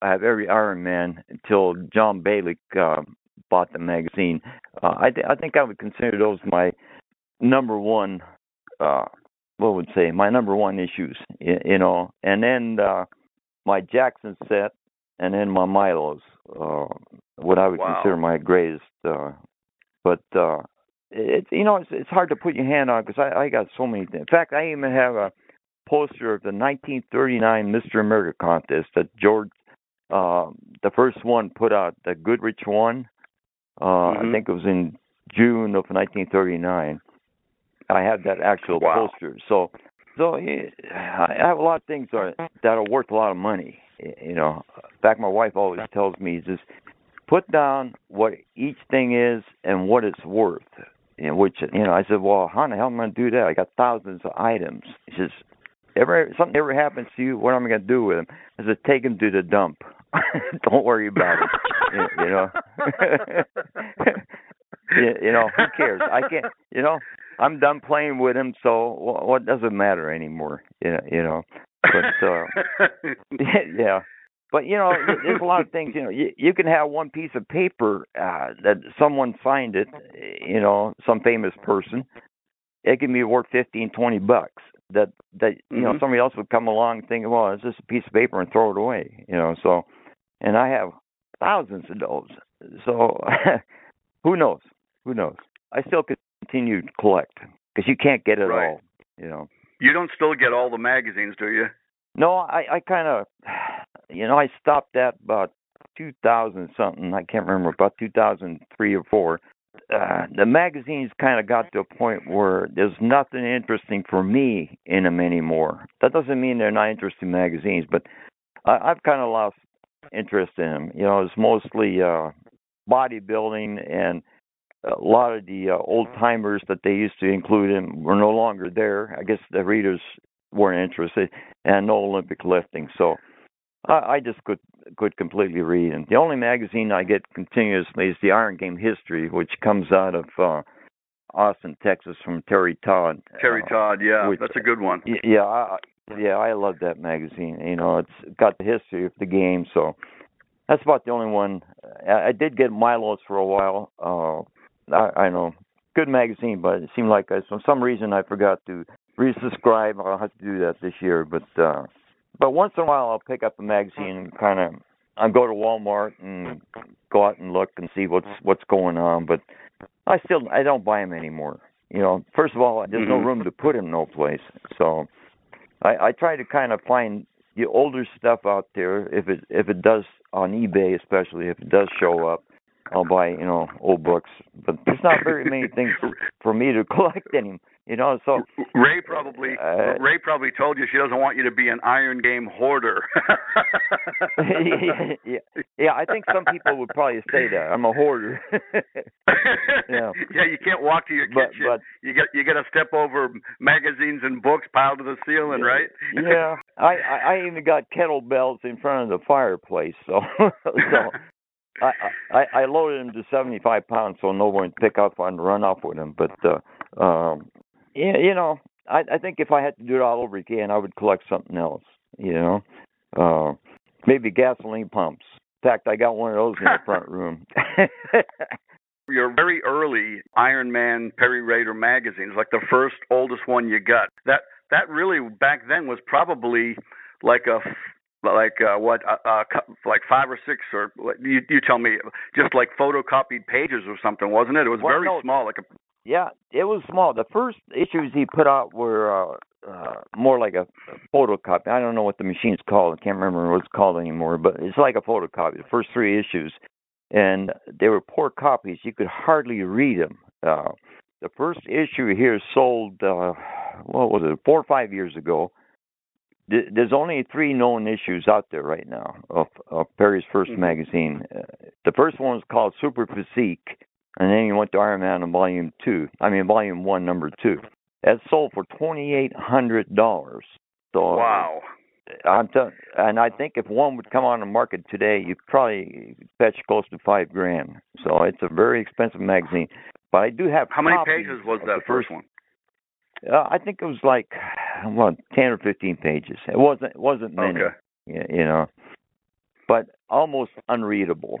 I have every Iron Man until John Balik uh, bought the magazine. Uh, I th- I think I would consider those my number one. Uh, what would say my number one issues, you, you know, and then uh, my Jackson set, and then my Milos. Uh, what I would wow. consider my greatest. Uh, but uh, it's you know it's it's hard to put your hand on because I I got so many. Things. In fact, I even have a poster of the 1939 Mr. America contest that George, uh, the first one put out, the Goodrich one. Uh, mm-hmm. I think it was in June of 1939. I had that actual wow. poster. So, so I have a lot of things that are, that are worth a lot of money. You know, in fact, my wife always tells me just put down what each thing is and what it's worth. Know, which you know, I said, well, how the hell am I gonna do that? I got thousands of items. She says, ever something ever happens to you, what am I gonna do with them? I said, take them to the dump. Don't worry about it. you, you know. you, you know, who cares? I can't. You know, I'm done playing with him, so what, what does it matter anymore? You know, you know. But uh yeah. But you know, there's a lot of things. You know, you, you can have one piece of paper uh, that someone signed it. You know, some famous person. It can be worth fifteen, twenty bucks. That that you mm-hmm. know somebody else would come along and think, well, it's just a piece of paper and throw it away. You know, so and I have thousands of those. So who knows? Who knows? I still continue to collect because you can't get it right. all. You know. You don't still get all the magazines, do you? No, I I kind of you know, I stopped at about 2000 something. I can't remember about 2003 or four. Uh, the magazines kind of got to a point where there's nothing interesting for me in them anymore. That doesn't mean they're not interesting magazines, but I, I've kind of lost interest in them. You know, it's mostly uh, bodybuilding and a lot of the uh, old timers that they used to include in were no longer there. I guess the readers weren't interested, and no Olympic lifting. So I, I just could could completely read. And the only magazine I get continuously is the Iron Game History, which comes out of uh, Austin, Texas, from Terry Todd. Terry uh, Todd, yeah, which, that's a good one. Yeah, I, yeah, I love that magazine. You know, it's got the history of the game, so that's about the only one. I, I did get Milos for a while. Uh, I, I know, good magazine, but it seemed like I, for some reason I forgot to resubscribe. I'll have to do that this year, but. uh but once in a while I'll pick up a magazine and kind of I go to Walmart and go out and look and see what's what's going on. But I still I don't buy them anymore. You know, first of all, there's no Mm-hmm. room to put them no place. So I, I try to kind of find the older stuff out there if it if it does on eBay, especially if it does show up. I'll buy you know old books, but there's not very many things for me to collect anymore. You know, so Ray probably uh, Ray probably told you she doesn't want you to be an Iron Game hoarder. yeah, yeah, yeah. I think some people would probably say that I'm a hoarder. yeah, yeah, you can't walk to your kitchen. but- you get you got to step over magazines and books piled to the ceiling, right? yeah. I, I I even got kettlebells in front of the fireplace, so so I I I loaded them to 75 pounds so no one would pick up and run off with them. But uh, um, yeah, you know, I I think if I had to do it all over again, I would collect something else. You know, uh, maybe gasoline pumps. In fact, I got one of those in the front room. Your very early Iron Man Peary Rader magazines, like the first oldest one you got. That that really back then was probably like a like uh, what uh, uh like five or six or you you tell me just like photocopied pages or something wasn't it it was Well, very no. small like a Yeah, it was small. The first issues he put out were uh, uh, more like a, a photocopy. I don't know what the machine's called. I can't remember what it's called anymore, but it's like a photocopy. The first three issues, and they were poor copies. You could hardly read them. Uh, the first issue here sold, uh, what was it, four or five years ago. there's only three known issues out there right now of, of Peary's 1st mm-hmm. magazine. Uh, the first one was called Super Physique, and then he went to Iron Man in Volume Two. I mean, Volume One, Number Two. That sold for twenty eight hundred dollars. So wow. I'm telling, and I think if one would come on the market today, you'd probably fetch close to five grand. So it's a very expensive magazine. But I do have. How many pages was that first one? Uh, I think it was like what ten or fifteen pages. It wasn't it wasn't many. Okay. You know, but almost unreadable.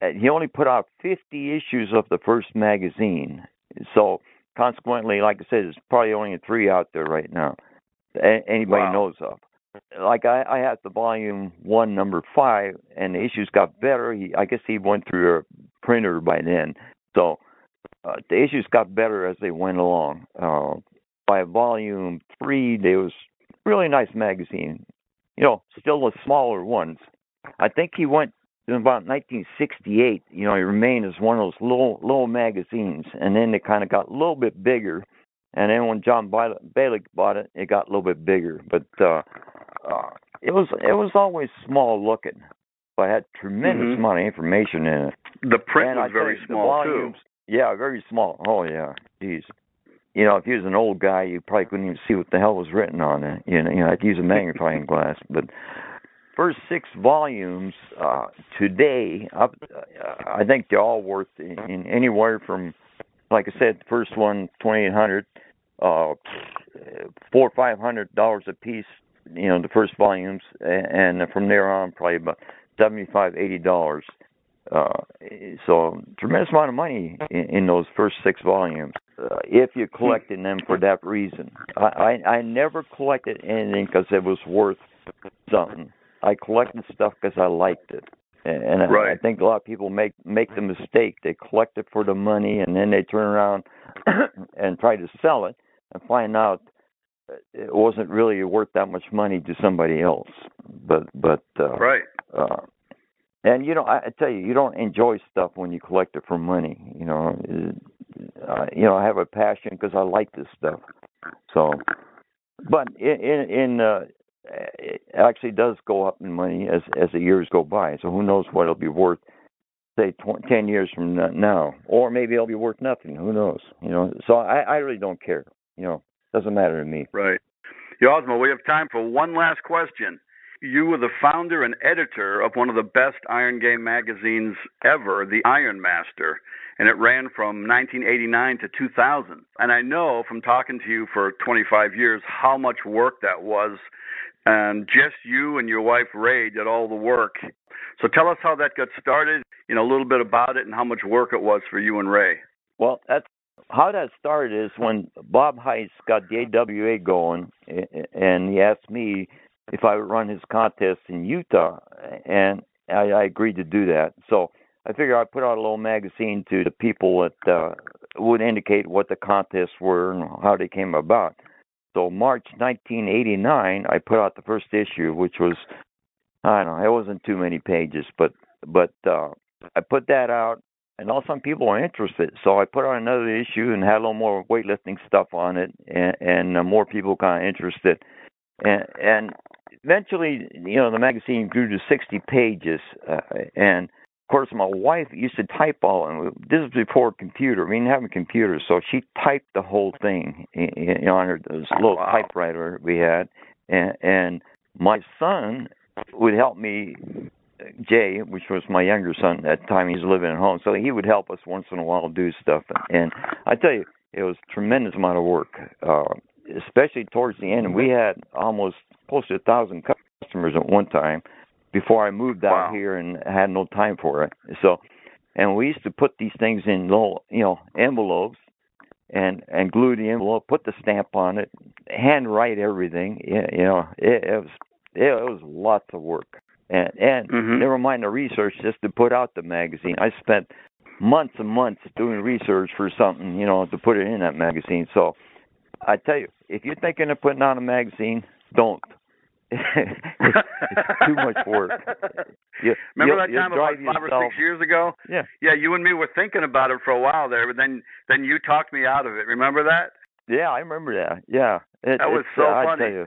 He only put out 50 issues of the first magazine, so consequently, like I said, there's probably only three out there right now. Anybody wow. knows of. Like I, I had the volume one, number five, and the issues got better. He, I guess he went through a printer by then, so uh, the issues got better as they went along. Uh, by volume three, there was really nice magazine. You know, still the smaller ones. I think he went in about 1968. You know, it remained as one of those little little magazines, and then they kind of got a little bit bigger. And then when John Balik bought it, it got a little bit bigger. But uh, uh, it was it was always small looking, but had tremendous mm-hmm. amount of information in it. The print and was I very small volumes, too. Yeah, very small. Oh yeah, geez you know, if he was an old guy, you probably couldn't even see what the hell was written on it. You know, you know, I'd use a magnifying glass. But first six volumes uh, today, up, uh, I think they're all worth in, in anywhere from, like I said, the first one twenty eight hundred, uh, four or five hundred dollars a piece. You know, the first volumes, and from there on, probably about seventy five, eighty dollars. Uh, so tremendous amount of money in, in those first six volumes uh, if you're collecting them for that reason. I I, I never collected anything because it was worth something. I collected stuff because I liked it, and right. I, I think a lot of people make make the mistake they collect it for the money and then they turn around and try to sell it and find out it wasn't really worth that much money to somebody else. But but uh, right. Uh, and you know, I, I tell you, you don't enjoy stuff when you collect it for money. You know, uh, you know, I have a passion because I like this stuff. So, but in in, in uh, Uh, it actually does go up in money as as the years go by. So who knows what it'll be worth, say tw- ten years from now, or maybe it'll be worth nothing. Who knows? You know. So I I really don't care. You know, doesn't matter to me. Right. Osmo, we have time for one last question. You were the founder and editor of one of the best Iron Game magazines ever, The Iron Master, and it ran from 1989 to 2000. And I know from talking to you for 25 years how much work that was. And just you and your wife Ray did all the work. So tell us how that got started, you know, a little bit about it and how much work it was for you and Ray. Well, that's how that started is when Bob Hise got the AWA going, and he asked me if I would run his contest in Utah, and I, I agreed to do that. So I figured I'd put out a little magazine to the people that uh, would indicate what the contests were and how they came about. So March 1989, I put out the first issue, which was I don't know, it wasn't too many pages, but but uh, I put that out, and all some people were interested. So I put out another issue and had a little more weightlifting stuff on it, and, and uh, more people kind of interested. And, and eventually, you know, the magazine grew to 60 pages, uh, and of course, my wife used to type all, and this is before computer. We didn't have a computer, so she typed the whole thing in, in, on her this little wow. typewriter we had, and, and my son would help me. Jay, which was my younger son at the time, he's living at home, so he would help us once in a while do stuff. And, and I tell you, it was a tremendous amount of work, uh, especially towards the end. We had almost close to a thousand customers at one time before I moved out wow. here and had no time for it. So, and we used to put these things in little, you know, envelopes and and glue the envelope, put the stamp on it, handwrite everything. You know, it, it was it, was lots of work. And and mm-hmm. never mind the research just to put out the magazine. I spent months and months doing research for something, you know, to put it in that magazine. So I tell you, if you're thinking of putting out a magazine, don't. It's, too much work. You, Remember you, that time about five yourself. or six years ago? Yeah. Yeah, you and me were thinking about it for a while there, but then then you talked me out of it. Remember that? Yeah, I remember that. Yeah, it, that was so uh, funny.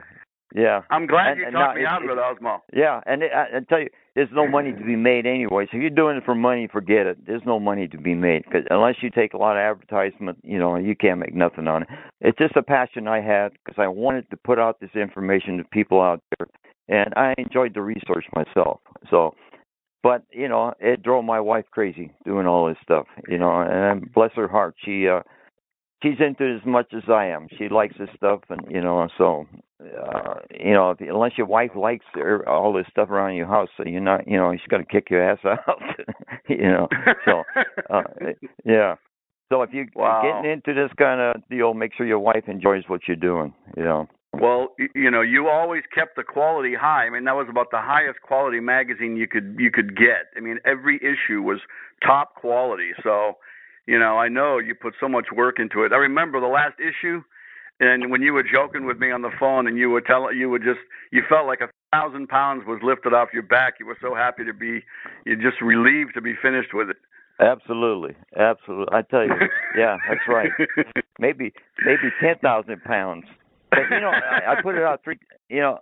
I tell you, Yeah. I'm glad And- you talked me it- out of it, Osmo. Yeah, and it, I, I tell you, there's no money to be made anyway. So if you're doing it for money, forget it. There's no money to be made because unless you take a lot of advertisement, you know, you can't make nothing on it. It's just a passion I had because I wanted to put out this information to people out there, and I enjoyed the research myself. So, but you know, it drove my wife crazy doing all this stuff. You know, and bless her heart, she. uh she's into it as much as I am. She likes this stuff, and you know, so uh, you know, if, unless your wife likes her, all this stuff around your house, so you're not, you know, she's gonna kick your ass out. you know, so uh, yeah. So if you Wow. getting into this kind of deal, make sure your wife enjoys what you're doing. You know. Well, you know, you always kept the quality high. I mean, that was about the highest quality magazine you could you could get. I mean, every issue was top quality. So, you know, I know you put so much work into it. I remember the last issue, and when you were joking with me on the phone, and you would tell you would just you felt like a thousand pounds was lifted off your back. You were so happy to be, you're just relieved to be finished with it. Absolutely, absolutely. I tell you, yeah, that's right. Maybe maybe ten thousand pounds. But you know, I, I put it out three. You know,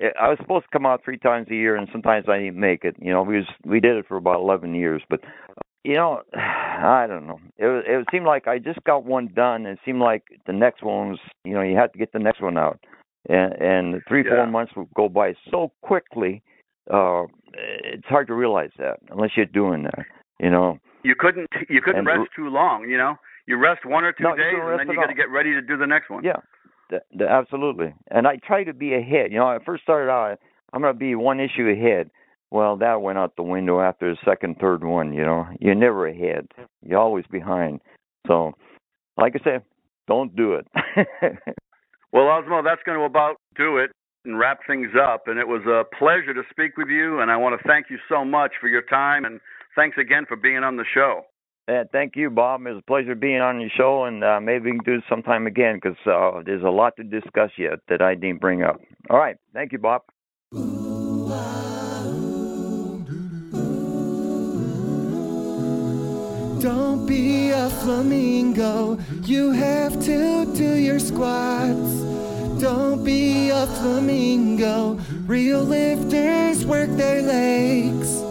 I was supposed to come out three times a year, and sometimes I didn't make it. You know, we was we did it for about eleven years, but you know, I don't know. It was- it seemed like I just got one done. and It seemed like the next one was, you know, you had to get the next one out, and and three Yeah. four months would go by so quickly. Uh, it's hard to realize that unless you're doing that. You know. You couldn't you couldn't And- rest too long. You know, you rest one or two No, days, and then you got to get ready to do the next one. Yeah, th- th- absolutely. And I try to be ahead. You know, I first started out, I'm going to be one issue ahead. Well, that went out the window after the second, third one. You know, you're never ahead. You're always behind. So, like I said, don't do it. Well, Osmo, that's going to about do it and wrap things up. And it was a pleasure to speak with you. And I want to thank you so much for your time. And thanks again for being on the show. Uh, thank you, Bob. It was a pleasure being on your show, and uh, maybe we can do it sometime again because uh, there's a lot to discuss yet that I didn't bring up. All right. Thank you, Bob. Don't be a flamingo, you have to do your squats. Don't be a flamingo, real lifters work their legs.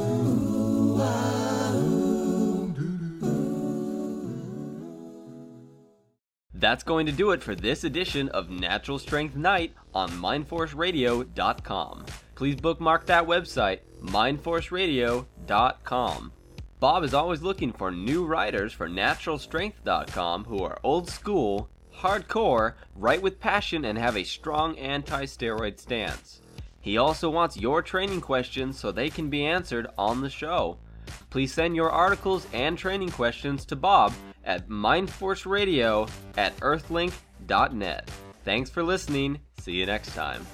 That's going to do it for this edition of Natural Strength Night on MindForceRadio.com. Please bookmark that website, MindForceRadio.com. Bob is always looking for new writers for NaturalStrength.com who are old school, hardcore, write with passion, and have a strong anti steroid stance. He also wants your training questions so they can be answered on the show. Please send your articles and training questions to Bob at mindforceradio at earthlink.net. Thanks for listening. See you next time.